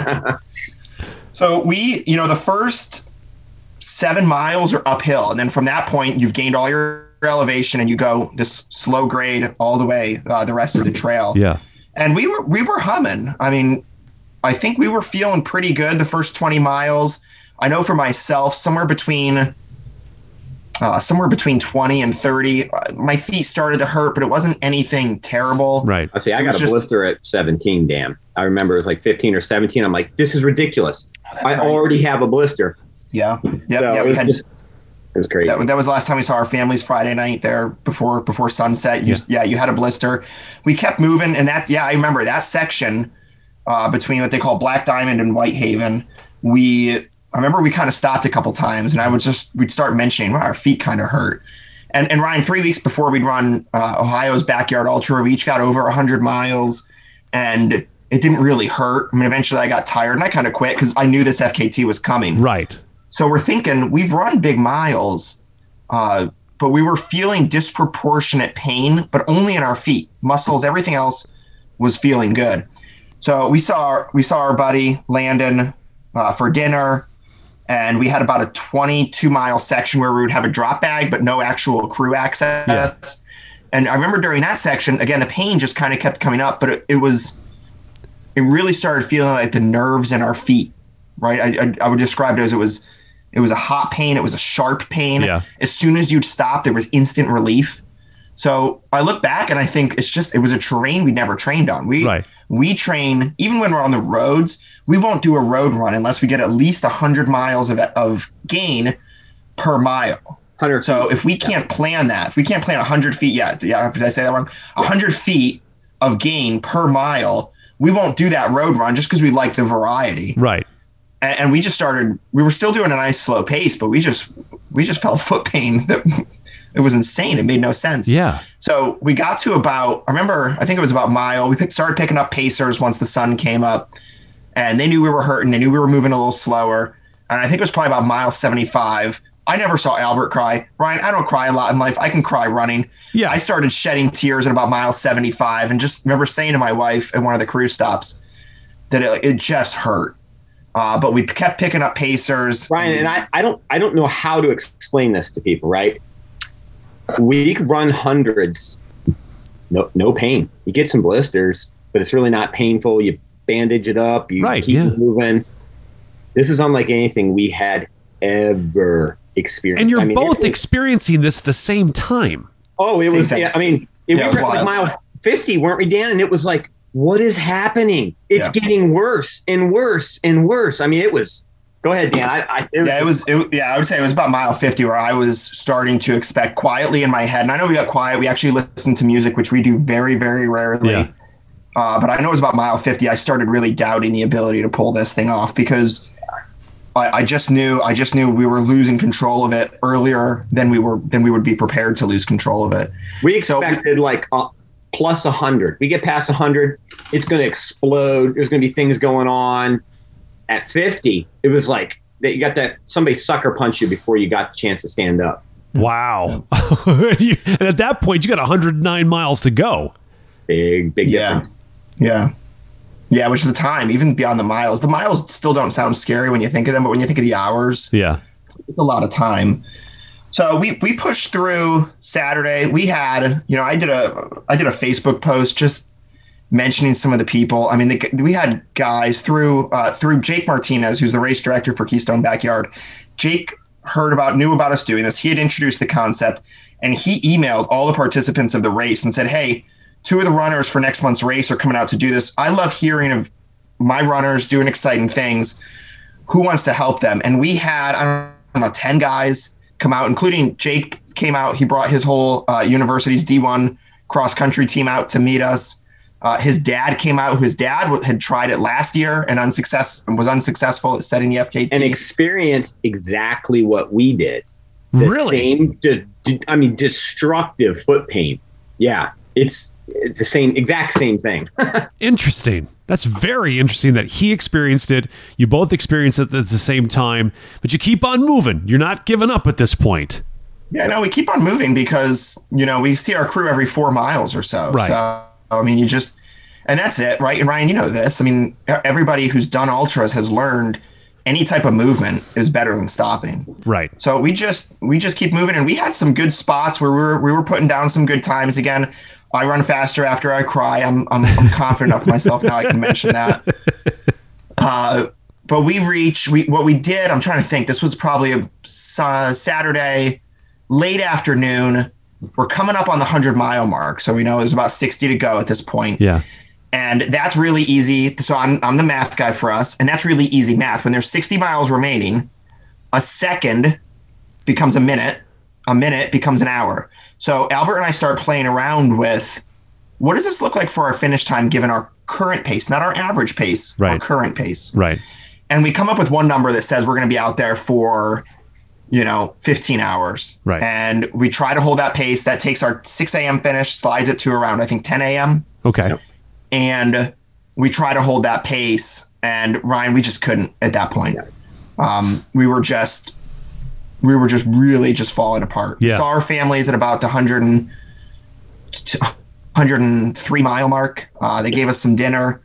So we, you know, the first seven miles are uphill, and then from that point, you've gained all your elevation, and you go this slow grade all the way uh, the rest of the trail. Yeah. And we were we were humming. I mean, I think we were feeling pretty good the first twenty miles. I know for myself, somewhere between. Uh, somewhere between 20 and 30 uh, my feet started to hurt but it wasn't anything terrible Right. I see. I got was a just- blister at 17. Damn. I remember it was like 15 or 17. I'm like, this is ridiculous. I right. already have a blister. yeah yeah So yeah we had just- it was crazy. That, that was the last time we saw our families Friday night there before before sunset. You, yeah. you had a blister. We kept moving, and that yeah, I remember that section uh, between what they call Black Diamond and Whitehaven. We I remember we kind of stopped a couple times, and I would just we'd start mentioning wow, our feet kind of hurt. And and Ryan, three weeks before we'd run uh, Ohio's backyard ultra, we each got over hundred miles, and it didn't really hurt. I mean, eventually I got tired and I kind of quit because I knew this FKT was coming. Right. So we're thinking we've run big miles, uh, but we were feeling disproportionate pain, but only in our feet, muscles. Everything else was feeling good. So we saw we saw our buddy Landon uh, for dinner, and we had about a 22 mile section where we would have a drop bag, but no actual crew access. Yeah. And I remember during that section, again, the pain just kind of kept coming up, but it, it was it really started feeling like the nerves in our feet. Right, I, I, I would describe it as it was it was a hot pain. It was a sharp pain. Yeah. As soon as you'd stop, there was instant relief. So I look back and I think it's just it was a terrain we never trained on. We Right. we train even when we're on the roads. We won't do a road run unless we get at least hundred miles of of gain per mile. 100 So if we can't plan that, if we can't plan hundred feet, yeah, yeah, did I say that wrong? hundred feet of gain per mile, we won't do that road run just because we like the variety Right. And, and we just started we were still doing a nice slow pace but we just we just felt foot pain. That it was insane. It made no sense. Yeah. so we got to about i remember i think it was about mile. We picked, started picking up pacers once the sun came up and they knew we were hurting. They knew we were moving a little slower and i think it was probably about mile 75 i never saw albert cry. Ryan i don't cry a lot in life. I can cry running. Yeah. i started shedding tears at about mile 75 and just remember saying to my wife at one of the cruise stops that it, it just hurt uh, but we kept picking up pacers. Ryan, and I, I don't I don't know how to explain this to people, right? We run hundreds, no no pain. You get some blisters, but it's really not painful. You bandage it up, you Right, keep yeah. moving. This is unlike anything we had ever experienced. And you're I mean, both was- experiencing this at the same time. Oh, it Same was. Yeah, I mean, it, Yeah, we it were was like wild. mile fifty, weren't we, Dan? And it was like, what is happening? It's Yeah. getting worse and worse and worse. I mean, it was. Go ahead, Dan. I, I, Yeah, it was. It, yeah, I would say it was about mile fifty where I was starting to expect quietly in my head. And I know we got quiet. We actually listened to music, which we do very, very rarely. Yeah. Uh, but I know it was about mile fifty. I started really doubting the ability to pull this thing off because I, I just knew. I just knew we were losing control of it earlier than we were than we would be prepared to lose control of it. We So expected like uh, plus 100. We get past 100, it's going to explode. There's going to be things going on. At 50, it was like that you got that somebody sucker punch you before you got the chance to stand up. Wow. And at that point, you got 109 miles to go. Big, big Yeah. difference. Yeah. Yeah, which the time, even beyond the miles, the miles still don't sound scary when you think of them, but when you think of the hours, Yeah. it's a lot of time. So we we pushed through Saturday. We had, you know, I did a I did a Facebook post just mentioning some of the people. I mean, the, we had guys through uh, through Jake Martinez, who's the race director for Keystone Backyard. Jake heard about knew about us doing this. He had introduced the concept, and he emailed all the participants of the race and said, "Hey, two of the runners for next month's race are coming out to do this. I love hearing of my runners doing exciting things. Who wants to help them?" And we had I don't know ten guys come out, including Jake came out. He brought his whole uh, university's D1 cross country team out to meet us. Uh, his dad came out. His dad had tried it last year and unsuccess was unsuccessful at setting the FKT. And experienced exactly what we did. The Really? same, de- de- I mean, destructive foot pain. Yeah, it's, it's the same, exact same thing. Interesting. That's very interesting that he experienced it. You both experienced it at the same time, but you keep on moving. You're not giving up at this point. yeah, no, we keep on moving because you know we see our crew every four miles or so. Right. So I mean, you just and that's it, right? And Ryan, you know this. I mean, e- everybody who's done ultras has learned any type of movement is better than stopping. Right. So we just we just keep moving, and we had some good spots where we were we were putting down some good times. Again, I run faster after I cry. I'm I'm, I'm confident of myself now. I can mention that. Uh, but we reached we what we did. I'm trying to think. This was probably a sa- Saturday, late afternoon. We're coming up on the hundred mile mark, so we know there's about 60 to go at this point Yeah. and that's really easy. So I'm I'm the math guy for us, and that's really easy math. When there's 60 miles remaining, a second becomes a minute, a minute becomes an hour. So Albert and I start playing around with what does this look like for our finish time given our current pace, not our average pace, our current pace. Right. And we come up with one number that says we're going to be out there for, you know, 15 hours. Right. And we try to hold that pace. That takes our 6 a.m. finish, slides it to around, I think, 10 a.m Okay. Yep. and we try to hold that pace. And Ryan, we just couldn't at that point. Um, we were just, we were just really just falling apart. Yeah. Saw our families at about the hundred and, 103 mile mark. Uh, they gave us some dinner,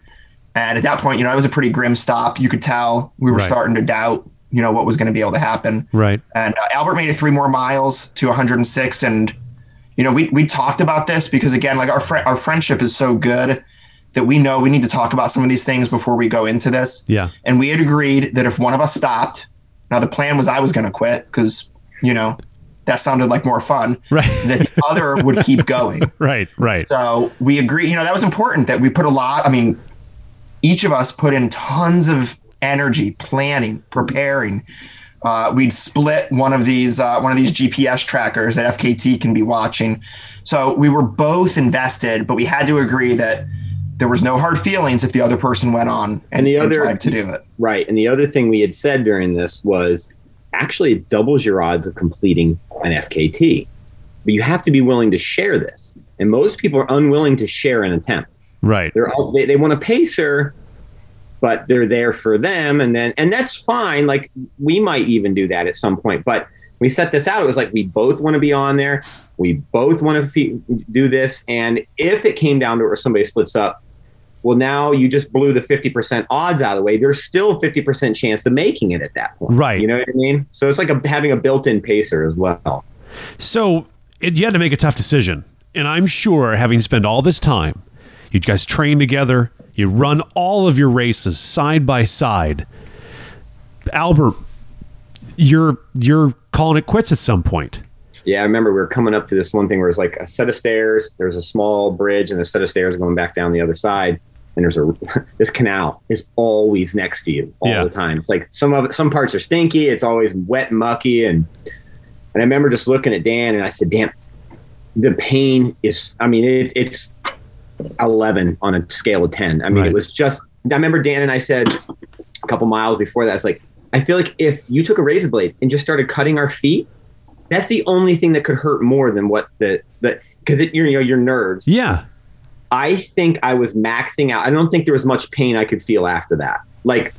and at that point, you know, it was a pretty grim stop. You could tell we were Right. starting to doubt, you know, what was going to be able to happen. Right. And uh, Albert made it three more miles to 106. And, you know, we, we talked about this because, again, like our, fri our friendship is so good that we know we need to talk about some of these things before we go into this. Yeah. And we had agreed that if one of us stopped, now the plan was I was going to quit because, you know, that sounded like more fun, Right. that the other would keep going. Right. Right. So we agreed, you know, that was important that we put a lot. I mean, each of us put in tons of energy planning, preparing. Uh, we'd split one of these uh, one of these GPS trackers that FKT can be watching. So we were both invested, but we had to agree that there was no hard feelings if the other person went on and, And the and other- tried to do it. Right. And the other thing we had said during this was actually it doubles your odds of completing an FKT. But you have to be willing to share this. And most people are unwilling to share an attempt. Right. They're all, they, they want a pacer, but they're there for them. And then, and that's fine. Like we might even do that at some point. But we set this out. It was like we both want to be on there. We both want to fe- do this. And if it came down to it where somebody splits up, well, now you just blew the 50% odds out of the way. There's still a 50% chance of making it at that point. Right. You know what I mean? So it's like a, having a built in pacer as well. So it, you had to make a tough decision. And I'm sure, having spent all this time, you guys train together, you run all of your races side by side. Albert, you're you're calling it quits at some point. Yeah, I remember we were coming up to this one thing where it's like a set of stairs. There's a small bridge and a set of stairs going back down the other side. And there's a this canal is always next to you all Yeah. the time. It's like some of it, some parts are stinky. It's always wet and mucky. And and I remember just looking at Dan and I said, Dan, the pain is. I mean, it's it's eleven on a scale of ten. I mean, Right. it was just. I remember Dan and I said a couple miles before that. I was like, I feel like if you took a razor blade and just started cutting our feet, that's the only thing that could hurt more than what the the because it you know your nerves. Yeah. I think I was maxing out. I don't think there was much pain I could feel after that. Like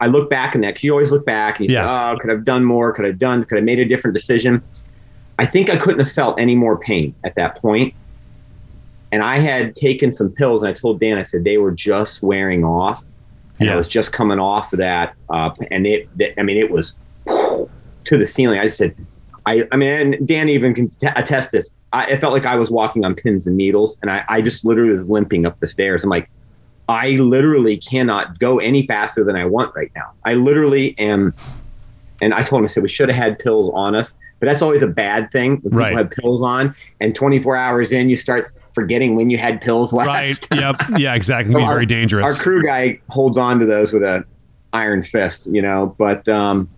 I look back in that 'cause you always look back and you Yeah. say, oh, could I have done more? Could I have done? Could I have made a different decision? I think I couldn't have felt any more pain at that point. And I had taken some pills, and I told Dan, I said they were just wearing off. And Yeah. I was just coming off of that, uh, and it, I mean, it was to the ceiling. I just said, I, I mean, and Dan even can t- attest this. I, it felt like I was walking on pins and needles, and I, I just literally was limping up the stairs. I'm like, I literally cannot go any faster than I want right now. I literally am. And I told him, I said, we should have had pills on us, but that's always a bad thing when people Right. have pills on, and 24 hours in, you start forgetting when you had pills last. Right. yep. Yeah. Exactly. So our- very dangerous. Our crew guy holds on to those with a iron fist, you know. But um,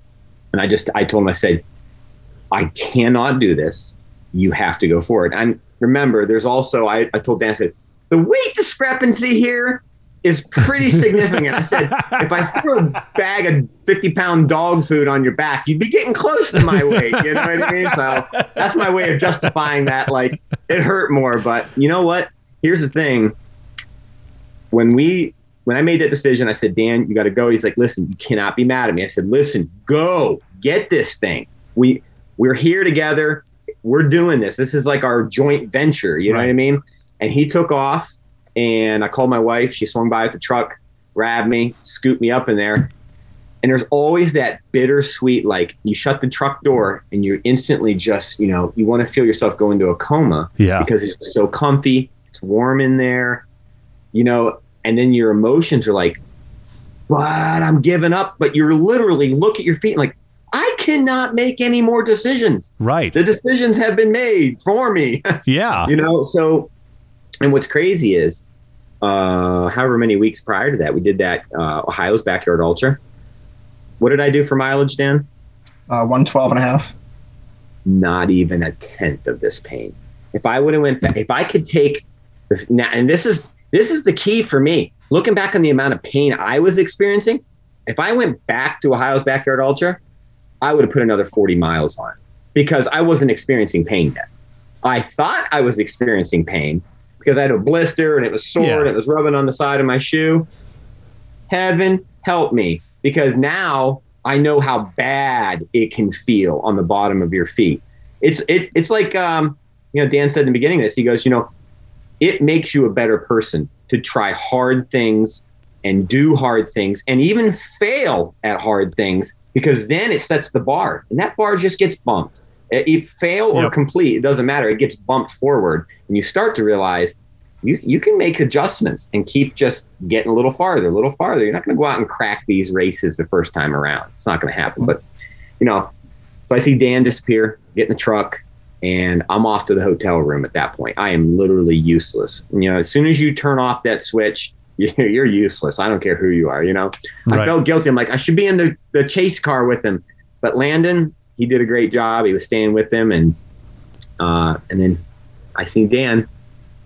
and I just I told him I said, I cannot do this. You have to go forward. And remember, there's also I, I told Dan I said the weight discrepancy here is pretty significant. I said if I threw a bag of 50 pound dog food on your back, you'd be getting close to my weight. You know what I mean? So that's my way of justifying that. Like it hurt more, but you know what? Here's the thing when we when I made that decision, I said, Dan, you got to go. He's like, listen, you cannot be mad at me. I said, listen, go get this thing. We we're here together. We're doing this. This is like our joint venture. You know what I mean? And he took off, and I called my wife. She swung by with the truck, grabbed me, scooped me up in there. And there's always that bittersweet, like you shut the truck door and you're instantly just, you know, you want to feel yourself go into a coma yeah. because it's so comfy, it's warm in there, you know, and then your emotions are like, but I'm giving up. But you're literally look at your feet and like, cannot make any more decisions. Right. The decisions have been made for me, Yeah. you know. So, and what's crazy is, uh, however many weeks prior to that, we did that uh, Ohio's backyard ultra. What did I do for mileage, Dan? Uh, 112 and a half. not even a tenth of this pain. If I would have went back, if I could take the, now, and this is this is the key for me. Looking back on the amount of pain I was experiencing, if I went back to Ohio's backyard ultra, I would have put another 40 miles on because I wasn't experiencing pain yet. I thought I was experiencing pain because I had a blister and it was sore Yeah. and it was rubbing on the side of my shoe. Heaven help me because now I know how bad it can feel on the bottom of your feet. It's it's it's like um, you know Dan said in the beginning of this. He goes, you know, it makes you a better person to try hard things and do hard things and even fail at hard things because then it sets the bar and that bar just gets bumped. If fail or Yep. complete, it doesn't matter. It gets bumped forward and you start to realize you you can make adjustments and keep just getting a little farther, a little farther. You're not going to go out and crack these races the first time around. It's not going to happen. But you know, so I see Dan disappear, get in the truck, and I'm off to the hotel room at that point. I am literally useless. You know, as soon as you turn off that switch, you're, useless. I don't care who you are. You know, I felt guilty. I'm like, I should be in the, the chase car with him. But Landon, he did a great job. He was staying with them, and uh, and then I seen Dan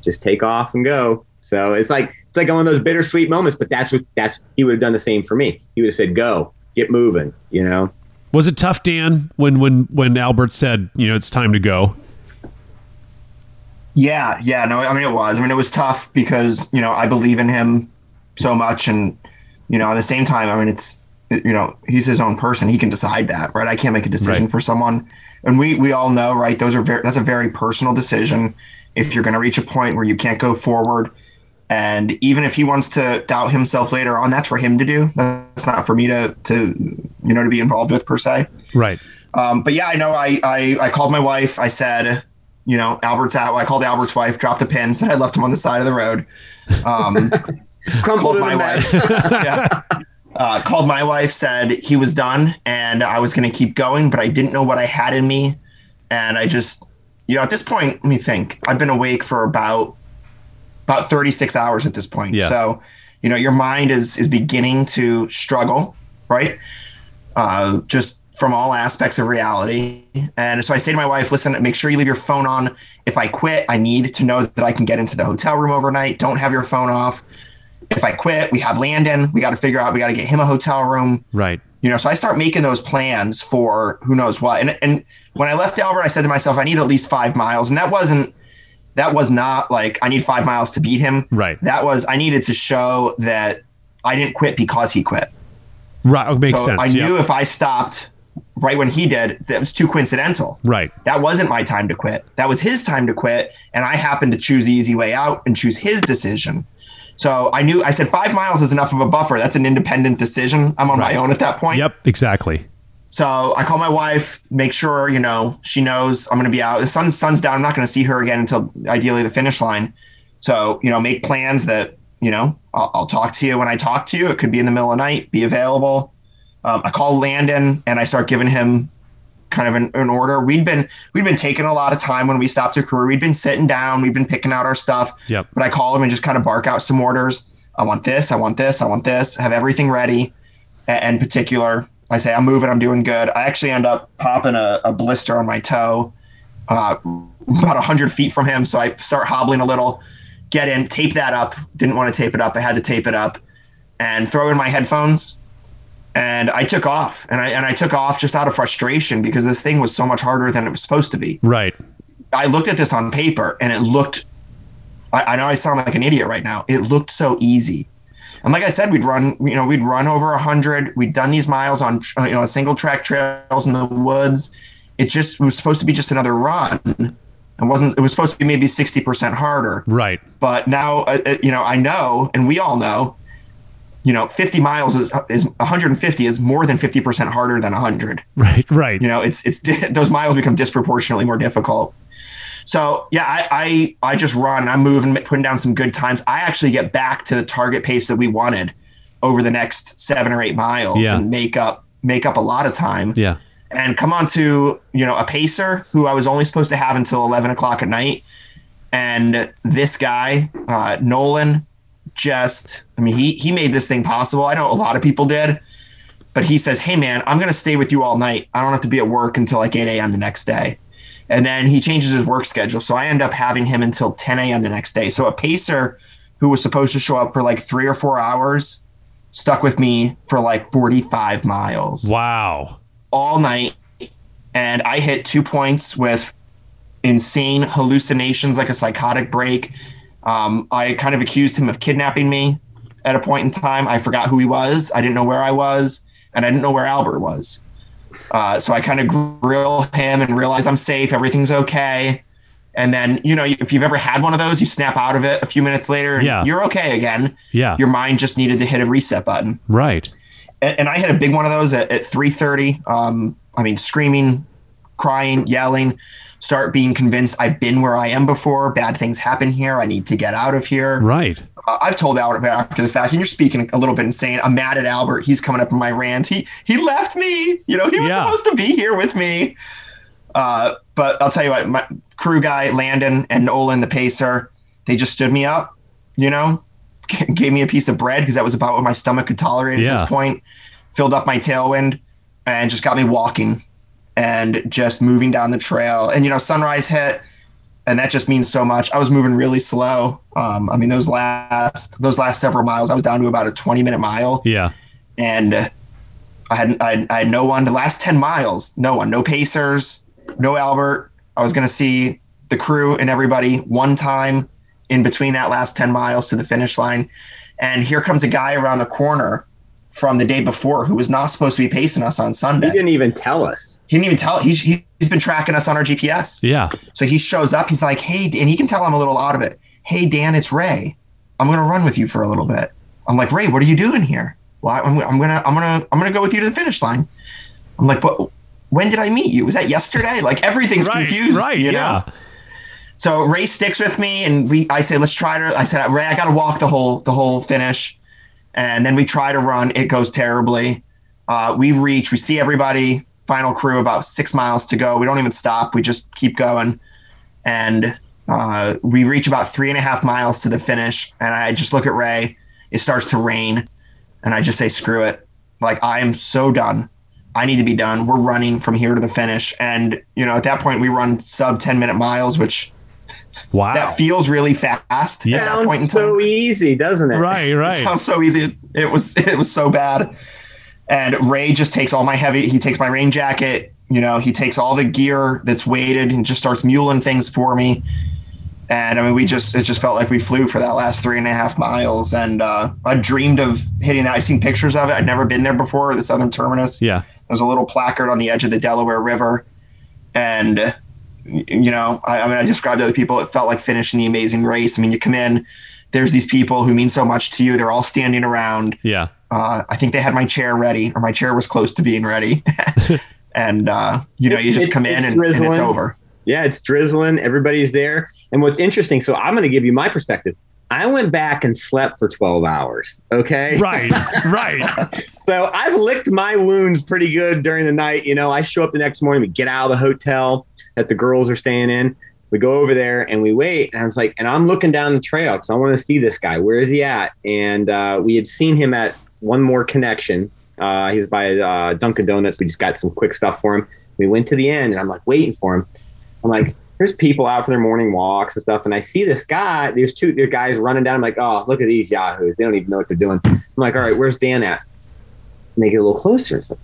just take off and go. So it's like it's like one of those bittersweet moments. But that's what that's he would have done the same for me. He would have said, "Go, get moving." You know. Was it tough, Dan, when when when Albert said, you know, it's time to go? Yeah, yeah, no, I mean it was. I mean it was tough because you know I believe in him so much, and you know at the same time, I mean it's you know he's his own person. He can decide that, right? I can't make a decision Right. for someone, and we we all know, right? Those are very that's a very personal decision. If you're going to reach a point where you can't go forward, and even if he wants to doubt himself later on, that's for him to do. That's not for me to to you know to be involved with per se. Right. Um, but yeah, I know. I, I I called my wife. I said, you know, Albert's out. I called Albert's wife, dropped a pin, said I left him on the side of the road. Um, Crumpled called my wife. yeah. Uh, called my wife, said he was done, and I was going to keep going, but I didn't know what I had in me, and I just, you know, at this point, let me think. I've been awake for about about 36 hours at this point. Yeah. So, you know, your mind is is beginning to struggle, right? Uh, just from all aspects of reality. And so I say to my wife, listen, make sure you leave your phone on. If I quit, I need to know that I can get into the hotel room overnight. Don't have your phone off. If I quit, we have Landon. We got to figure out, we got to get him a hotel room Right. you know so i start making those plans for who knows what and and when i left albert i said to myself i need at least five miles and that wasn't that was not like i need five miles to beat him Right. that was i needed to show that i didn't quit because he quit Right. Oh, makes so sense. I knew if I stopped right when he did, that was too coincidental. Right. That wasn't my time to quit. That was his time to quit. And I happened to choose the easy way out and choose his decision. So I knew, I said, five miles is enough of a buffer. That's an independent decision. I'm on my own at that point. Yep. Exactly. So I call my wife, make sure, you know, she knows I'm going to be out. The sun's, sun's down. I'm not going to see her again until ideally the finish line. So, you know, make plans that, you know, I'll, I'll talk to you when I talk to you. It could be in the middle of the night, be available. Um, I call Landon and I start giving him kind of an, an order. We'd been we'd been taking a lot of time when we stopped to crew. We'd been sitting down, we'd been picking out our stuff. Yep. But I call him and just kind of bark out some orders. I want this, I want this, I want this, have everything ready. And particular, I say I'm moving, I'm doing good. I actually end up popping a, a blister on my toe uh, about 100 feet from him. So I start hobbling a little, get in, tape that up. Didn't want to tape it up. I had to tape it up and throw in my headphones. And I took off, and I and I took off just out of frustration because this thing was so much harder than it was supposed to be. Right. I looked at this on paper, and it looked. I, I know I sound like an idiot right now. It looked so easy, and like I said, we'd run. You know, we'd run over a hundred. We'd done these miles on you know single track trails in the woods. It just it was supposed to be just another run. It wasn't. It was supposed to be maybe sixty percent harder. Right. But now, uh, uh, you know, I know, and we all know, you know, 50 miles is, is 150 is more than 50% harder than 100. Right. Right. You know, it's, it's, those miles become disproportionately more difficult. So yeah, I, I, I just run, I'm moving, putting down some good times. I actually get back to the target pace that we wanted over the next seven or eight miles Yeah. and make up, make up a lot of time Yeah. and come on to you know a pacer who I was only supposed to have until eleven o'clock at night, and this guy uh, Nolan just I mean he he made this thing possible. I know a lot of people did, but he says, "Hey man, I'm gonna stay with you all night. I don't have to be at work until like eight a.m. the next day." And then he changes his work schedule, so I end up having him until 10 a.m. the next day. So a pacer who was supposed to show up for like three or four hours stuck with me for like 45 miles Wow. all night and I hit two points with insane hallucinations like a psychotic break. Um, I kind of accused him of kidnapping me at a point in time. I forgot who he was. I didn't know where I was, and I didn't know where Albert was. Uh, so I kind of grill him and realize I'm safe, everything's okay. And then, you know, if you've ever had one of those, you snap out of it a few minutes later and Yeah. you're okay again. Yeah. Your mind just needed to hit a reset button right. and, and I had a big one of those at, at 3:30. Um, I mean, screaming, crying, yelling, start being convinced I've been where I am before. Bad things happen here. I need to get out of here. Right. Uh, I've told Albert after the fact, and you're speaking a little bit insane. I'm mad at Albert. He's coming up in my rant. He he left me. You know, he was Yeah. supposed to be here with me. Uh, but I'll tell you what, my crew guy Landon and Nolan, the pacer, they just stood me up. You know, g- gave me a piece of bread because that was about what my stomach could tolerate at this point. Filled up my tailwind and just got me walking and just moving down the trail. And you know, sunrise hit, and that just means so much. I was moving really slow. Um, I mean, those last those last several miles, I was down to about a twenty minute mile, Yeah. and I had I, I had no one. The last ten miles, no one, no pacers, no Albert. I was going to see the crew and everybody one time in between that last ten miles to the finish line, and here comes a guy around the corner from the day before who was not supposed to be pacing us on Sunday. He didn't even tell us. He didn't even tell. He's he, he's been tracking us on our GPS. Yeah. So he shows up. He's like, "Hey," and he can tell I'm a little out of it. Hey, Dan, it's Ray. I'm gonna run with you for a little bit. I'm like, Ray, what are you doing here? Well, I'm, I'm gonna, I'm gonna, I'm gonna go with you to the finish line. I'm like, but when did I meet you? Was that yesterday? Like everything's Right. confused. Right. You know? yeah. So Ray sticks with me, and we. I say, let's try to. I said, Ray, I got to walk the whole the whole finish, and then we try to run. It goes terribly. Uh, we reach. We see everybody. Final crew about six miles to go. We don't even stop. We just keep going, and uh, we reach about three and a half miles to the finish. And I just look at Ray. It starts to rain, and I just say, screw it. Like I am so done. I need to be done. We're running from here to the finish, and you know, at that point, we run sub ten minute miles, which Wow. that feels really fast Yeah. at that point in Sounds so easy, doesn't it? right. It Right. sounds so easy. It, it was it was so bad. And Ray just takes all my heavy. He takes my rain jacket. You know, he takes all the gear that's weighted and just starts muling things for me. and I mean, we just it just felt like we flew for that last three and a half miles. And uh, I dreamed of hitting that. I've seen pictures of it. I'd never been there before. The Southern Terminus. Yeah. There's a little placard on the edge of the Delaware River, and uh, you know, I, I mean, I described to other people. It felt like finishing the amazing race. I mean, you come in. There's these people who mean so much to you. They're all standing around. Yeah. Uh, I think they had my chair ready, or my chair was close to being ready. and uh, you know, you just It's- come in and, and it's over. Yeah, it's drizzling. Everybody's there. And what's interesting, so I'm going to give you my perspective. I went back and slept for 12 hours. Okay. Right. right. So I've licked my wounds pretty good during the night. You know, I show up the next morning, we get out of the hotel that the girls are staying in. We go over there and we wait. And I was like, and I'm looking down the trail because I want to see this guy. Where is he at? And uh, we had seen him at One More Connection. Uh, he was by uh, Dunkin' Donuts. We just got some quick stuff for him. We went to the end and I'm like waiting for him. I'm like, there's people out for their morning walks and stuff. And I see this guy, there's two there guys running down. I'm like, oh, look at these yahoos. They don't even know what they're doing. I'm like, all right, where's Dan at? And they get a little closer. It's like,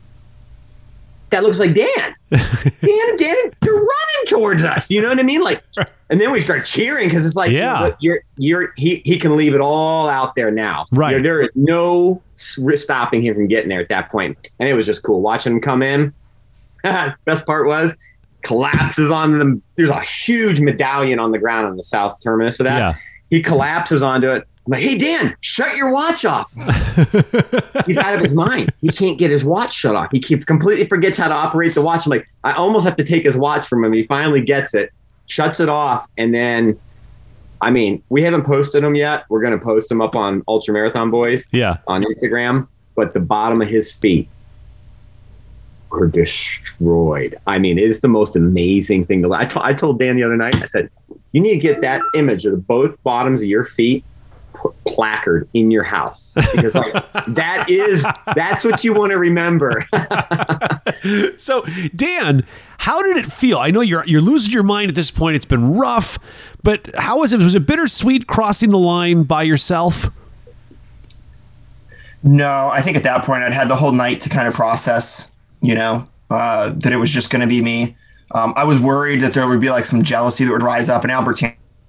that looks like Dan. Dan, Dan, you're running towards us. You know what I mean? Like, and then we start cheering because it's like, Yeah. look, you're, you're, he, he can leave it all out there now. Right. There- there is no stopping him from getting there at that point. And it was just cool watching him come in. Best part was collapses on them. There's a huge medallion on the ground on the south terminus of that. Yeah. He collapses onto it. I'm like, hey Dan, shut your watch off. He's out of his mind. He can't get his watch shut off. He keeps completely forgets how to operate the watch. I'm like, I almost have to take his watch from him. He finally gets it, shuts it off, and then I mean, we haven't posted them yet. We're gonna post them up on Ultra Marathon Boys Yeah. on Instagram, but the bottom of his feet were destroyed. I mean, it is the most amazing thing. To, I, I told Dan the other night, I said, you need to get that image of both bottoms of your feet p- placard in your house because like that is that's what you want to remember So, Dan, how did it feel? I know you're you're losing your mind at this point. It's been rough, but how was it? Was it bittersweet crossing the line by yourself? No, I think at that point I'd had the whole night to kind of process, you know, uh, that it was just going to be me. Um, I was worried that there would be like some jealousy that would rise up, and Albert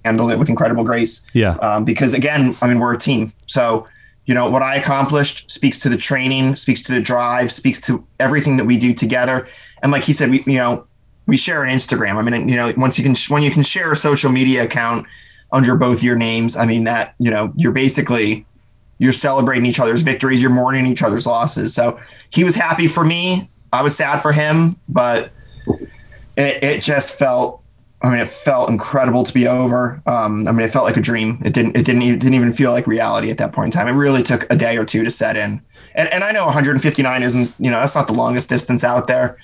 handled it with incredible grace. Yeah. Um, because again, I mean, we're a team. So, you know, what I accomplished speaks to the training, speaks to the drive, speaks to everything that we do together. And like he said, we, you know, we share an Instagram. I mean, you know, once you can, when you can share a social media account under both your names, I mean, that, you know, you're basically, you're celebrating each other's victories, you're mourning each other's losses. So he was happy for me. I was sad for him, but it, it just felt I mean, it felt incredible to be over. Um, I mean, it felt like a dream. It didn't. It didn't. It didn't even feel like reality at that point in time. It really took a day or two to set in. And, and I know 159 isn't. You know, that's not the longest distance out there.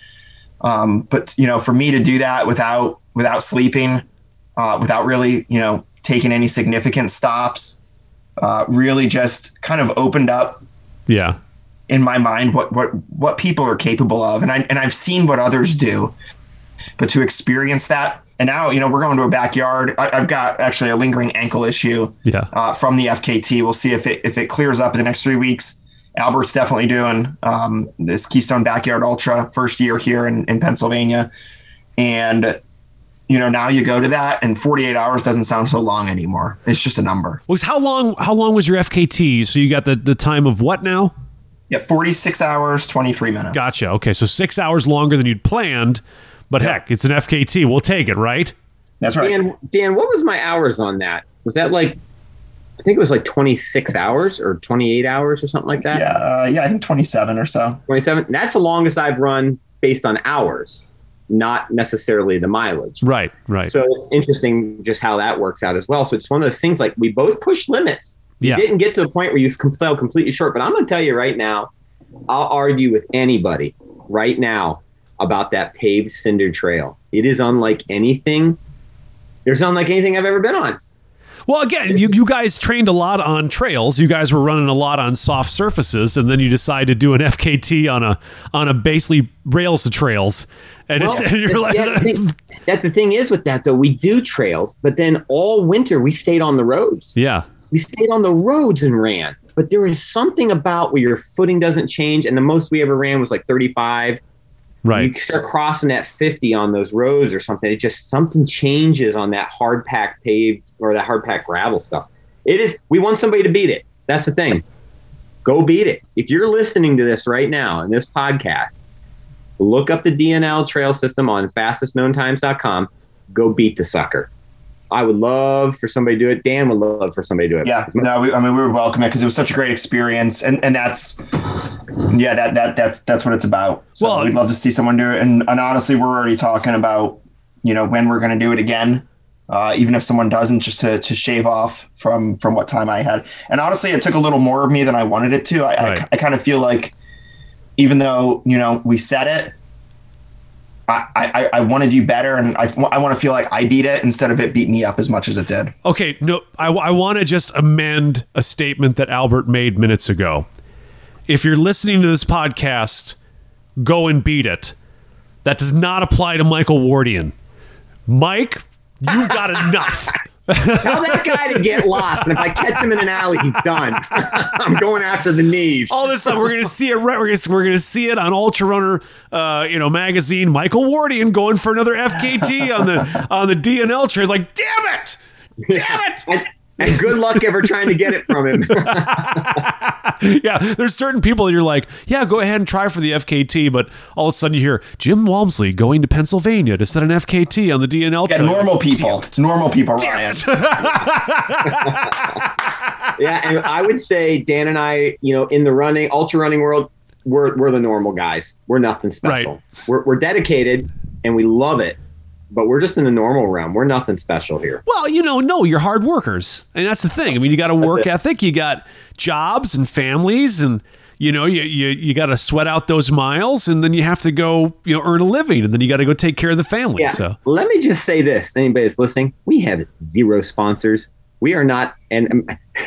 Um, but you know, for me to do that without without sleeping, uh, without really, you know, taking any significant stops, uh, really just kind of opened up Yeah. in my mind what what what people are capable of and I and I've seen what others do but to experience that and now you know we're going to a backyard I, I've got actually a lingering ankle issue Yeah. uh, from the FKT we'll see if it if it clears up in the next three weeks Albert's definitely doing um, this Keystone Backyard Ultra first year here in, in Pennsylvania and you know now you go to that and 48 hours doesn't sound so long anymore it's just a number Was how long? How long was your FKT? So you got the the time of what now? yeah 46 hours 23 minutes Gotcha. Okay, so six hours longer than you'd planned, but heck, it's an FKT. We'll take it, right? that's right Dan, Dan, what was my hours on that? Was that like, I think it was like 26 hours or 28 hours or something like that? Yeah, uh, yeah, I think 27 or so. 27. That's the longest I've run based on hours, not necessarily the mileage. Right. Right. So it's interesting just how that works out as well. So it's one of those things like we both push limits. You Yeah. didn't get to the point where you fell completely short. But I'm going to tell you right now, I'll argue with anybody right now about that paved cinder trail. It is unlike anything. There's unlike anything I've ever been on. Well, again, you, you guys trained a lot on trails. You guys were running a lot on soft surfaces, and then you decide to do an FKT on a on a basically rails to trails, and it's and you're like, the thing, that the thing is with that though, we do trails, but then all winter we stayed on the roads. yeah, We stayed on the roads and ran. But there is something about where your footing doesn't change, and the most we ever ran was like 35. Right. You start crossing that 50 on those roads or something. It just something changes on that hard packed paved or that hard packed gravel stuff. It is. We want somebody to beat it. That's the thing. Go beat it. If you're listening to this right now in this podcast, look up the D&L trail system on fastestknowntimes.com. Go beat the sucker. I would love for somebody to do it. Dan would love for somebody to do it. Yeah, no, we, I mean we would welcome it because it was such a great experience, and and that's yeah, that that that's that's what it's about. So Well- we'd love to see someone do it, and and honestly, we're already talking about you know when we're going to do it again. Uh, even if someone doesn't, just to, to shave off from from what time I had, and honestly, it took a little more of me than I wanted it to. I Right. I, I kind of feel like, even though you know we said it, I I, I want to do better, and I, I want to feel like I beat it instead of it beat me up as much as it did. Okay, no, I, I want to just amend a statement that Albert made minutes ago. If you're listening to this podcast, go and beat it. That does not apply to Michael Wardian. Mike, you've got enough. Tell that guy to get lost. And if I catch him in an alley, he's done. I'm going after the knees. All this stuff, we're going to see it. Right, we're going to we're to see it on Ultra Runner, uh, you know, magazine. Michael Wardian going for another FKT on the on the D&L trail. Like, damn it, damn it. And, and good luck ever trying to get it from him. yeah, there's certain people you're like, yeah, go ahead and try for the FKT, but all of a sudden you hear Jim Walmsley going to Pennsylvania to set an FKT on the D&L Yeah, trail. normal people, It's normal people, Ryan. yeah, and I would say Dan and I, you know, in the running, ultra running world, we're we're the normal guys. We're nothing special. Right. We're we're dedicated and we love it, but we're just in the normal realm. We're nothing special here. Well, you know, no, you're hard workers, and that's the thing. I mean, you got a work ethic, you got jobs and families, and you know, you you, you got to sweat out those miles, and then you have to go, you know, earn a living, and then you got to go take care of the family. Yeah. So Let me just say this: anybody that's listening, we have zero sponsors. We are not. And um,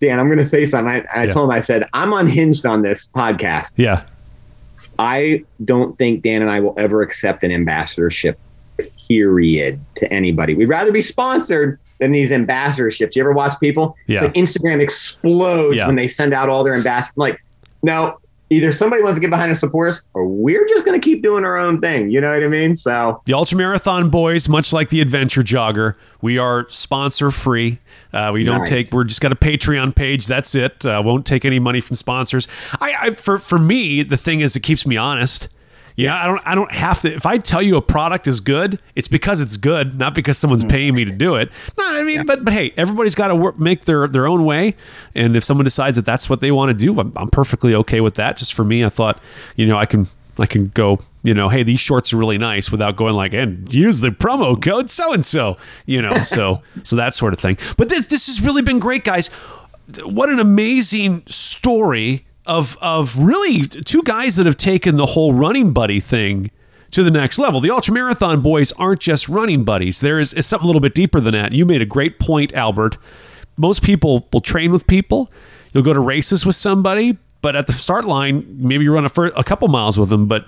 Dan, I'm going to say something. I, I Yeah. told him I said I'm unhinged on this podcast. yeah, I don't think Dan and I will ever accept an ambassadorship, period, to anybody. We'd rather be sponsored than these ambassadorships. You ever watch people? Yeah. It's like Instagram explodes Yeah. when they send out all their ambassadors. Like, no, either somebody wants to get behind and support us, or we're just going to keep doing our own thing. You know what I mean? So, The Ultramarathon Boys, much like the Adventure Jogger, we are sponsor free. Uh, we don't Nice. take. We're just got a Patreon page. That's it. Uh, won't take any money from sponsors. I, I for for me, the thing is, it keeps me honest. Yeah, I don't. I don't have to. If I tell you a product is good, it's because it's good, not because someone's mm. paying me to do it. No, I mean, but but hey, everybody's got to work, make their their own way. And if someone decides that that's what they want to do, I'm, I'm perfectly okay with that. Just for me, I thought, you know, I can I can go, you know, hey, these shorts are really nice without going like, and use the promo code so and so, you know, so so that sort of thing. But this this has really been great, guys. What an amazing story of of really two guys that have taken the whole running buddy thing to the next level. The ultramarathon boys aren't just running buddies. There is, is something a little bit deeper than that. You made a great point, Albert. Most people will train with people. You'll go to races with somebody, but at the start line, maybe you run a, fir- a couple miles with them, but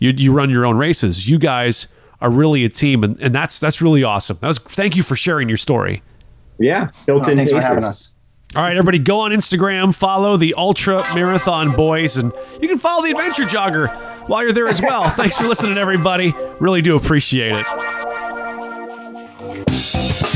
you, you run your own races. You guys are really a team, and, and that's that's really awesome. That was, thank you for sharing your story. yeah, Oh, Hilton. thanks for Pacers. having us. All right, everybody, go on Instagram, follow the Ultra Marathon Boys, and you can follow the Adventure Jogger while you're there as well. Thanks for listening, everybody. Really do appreciate it.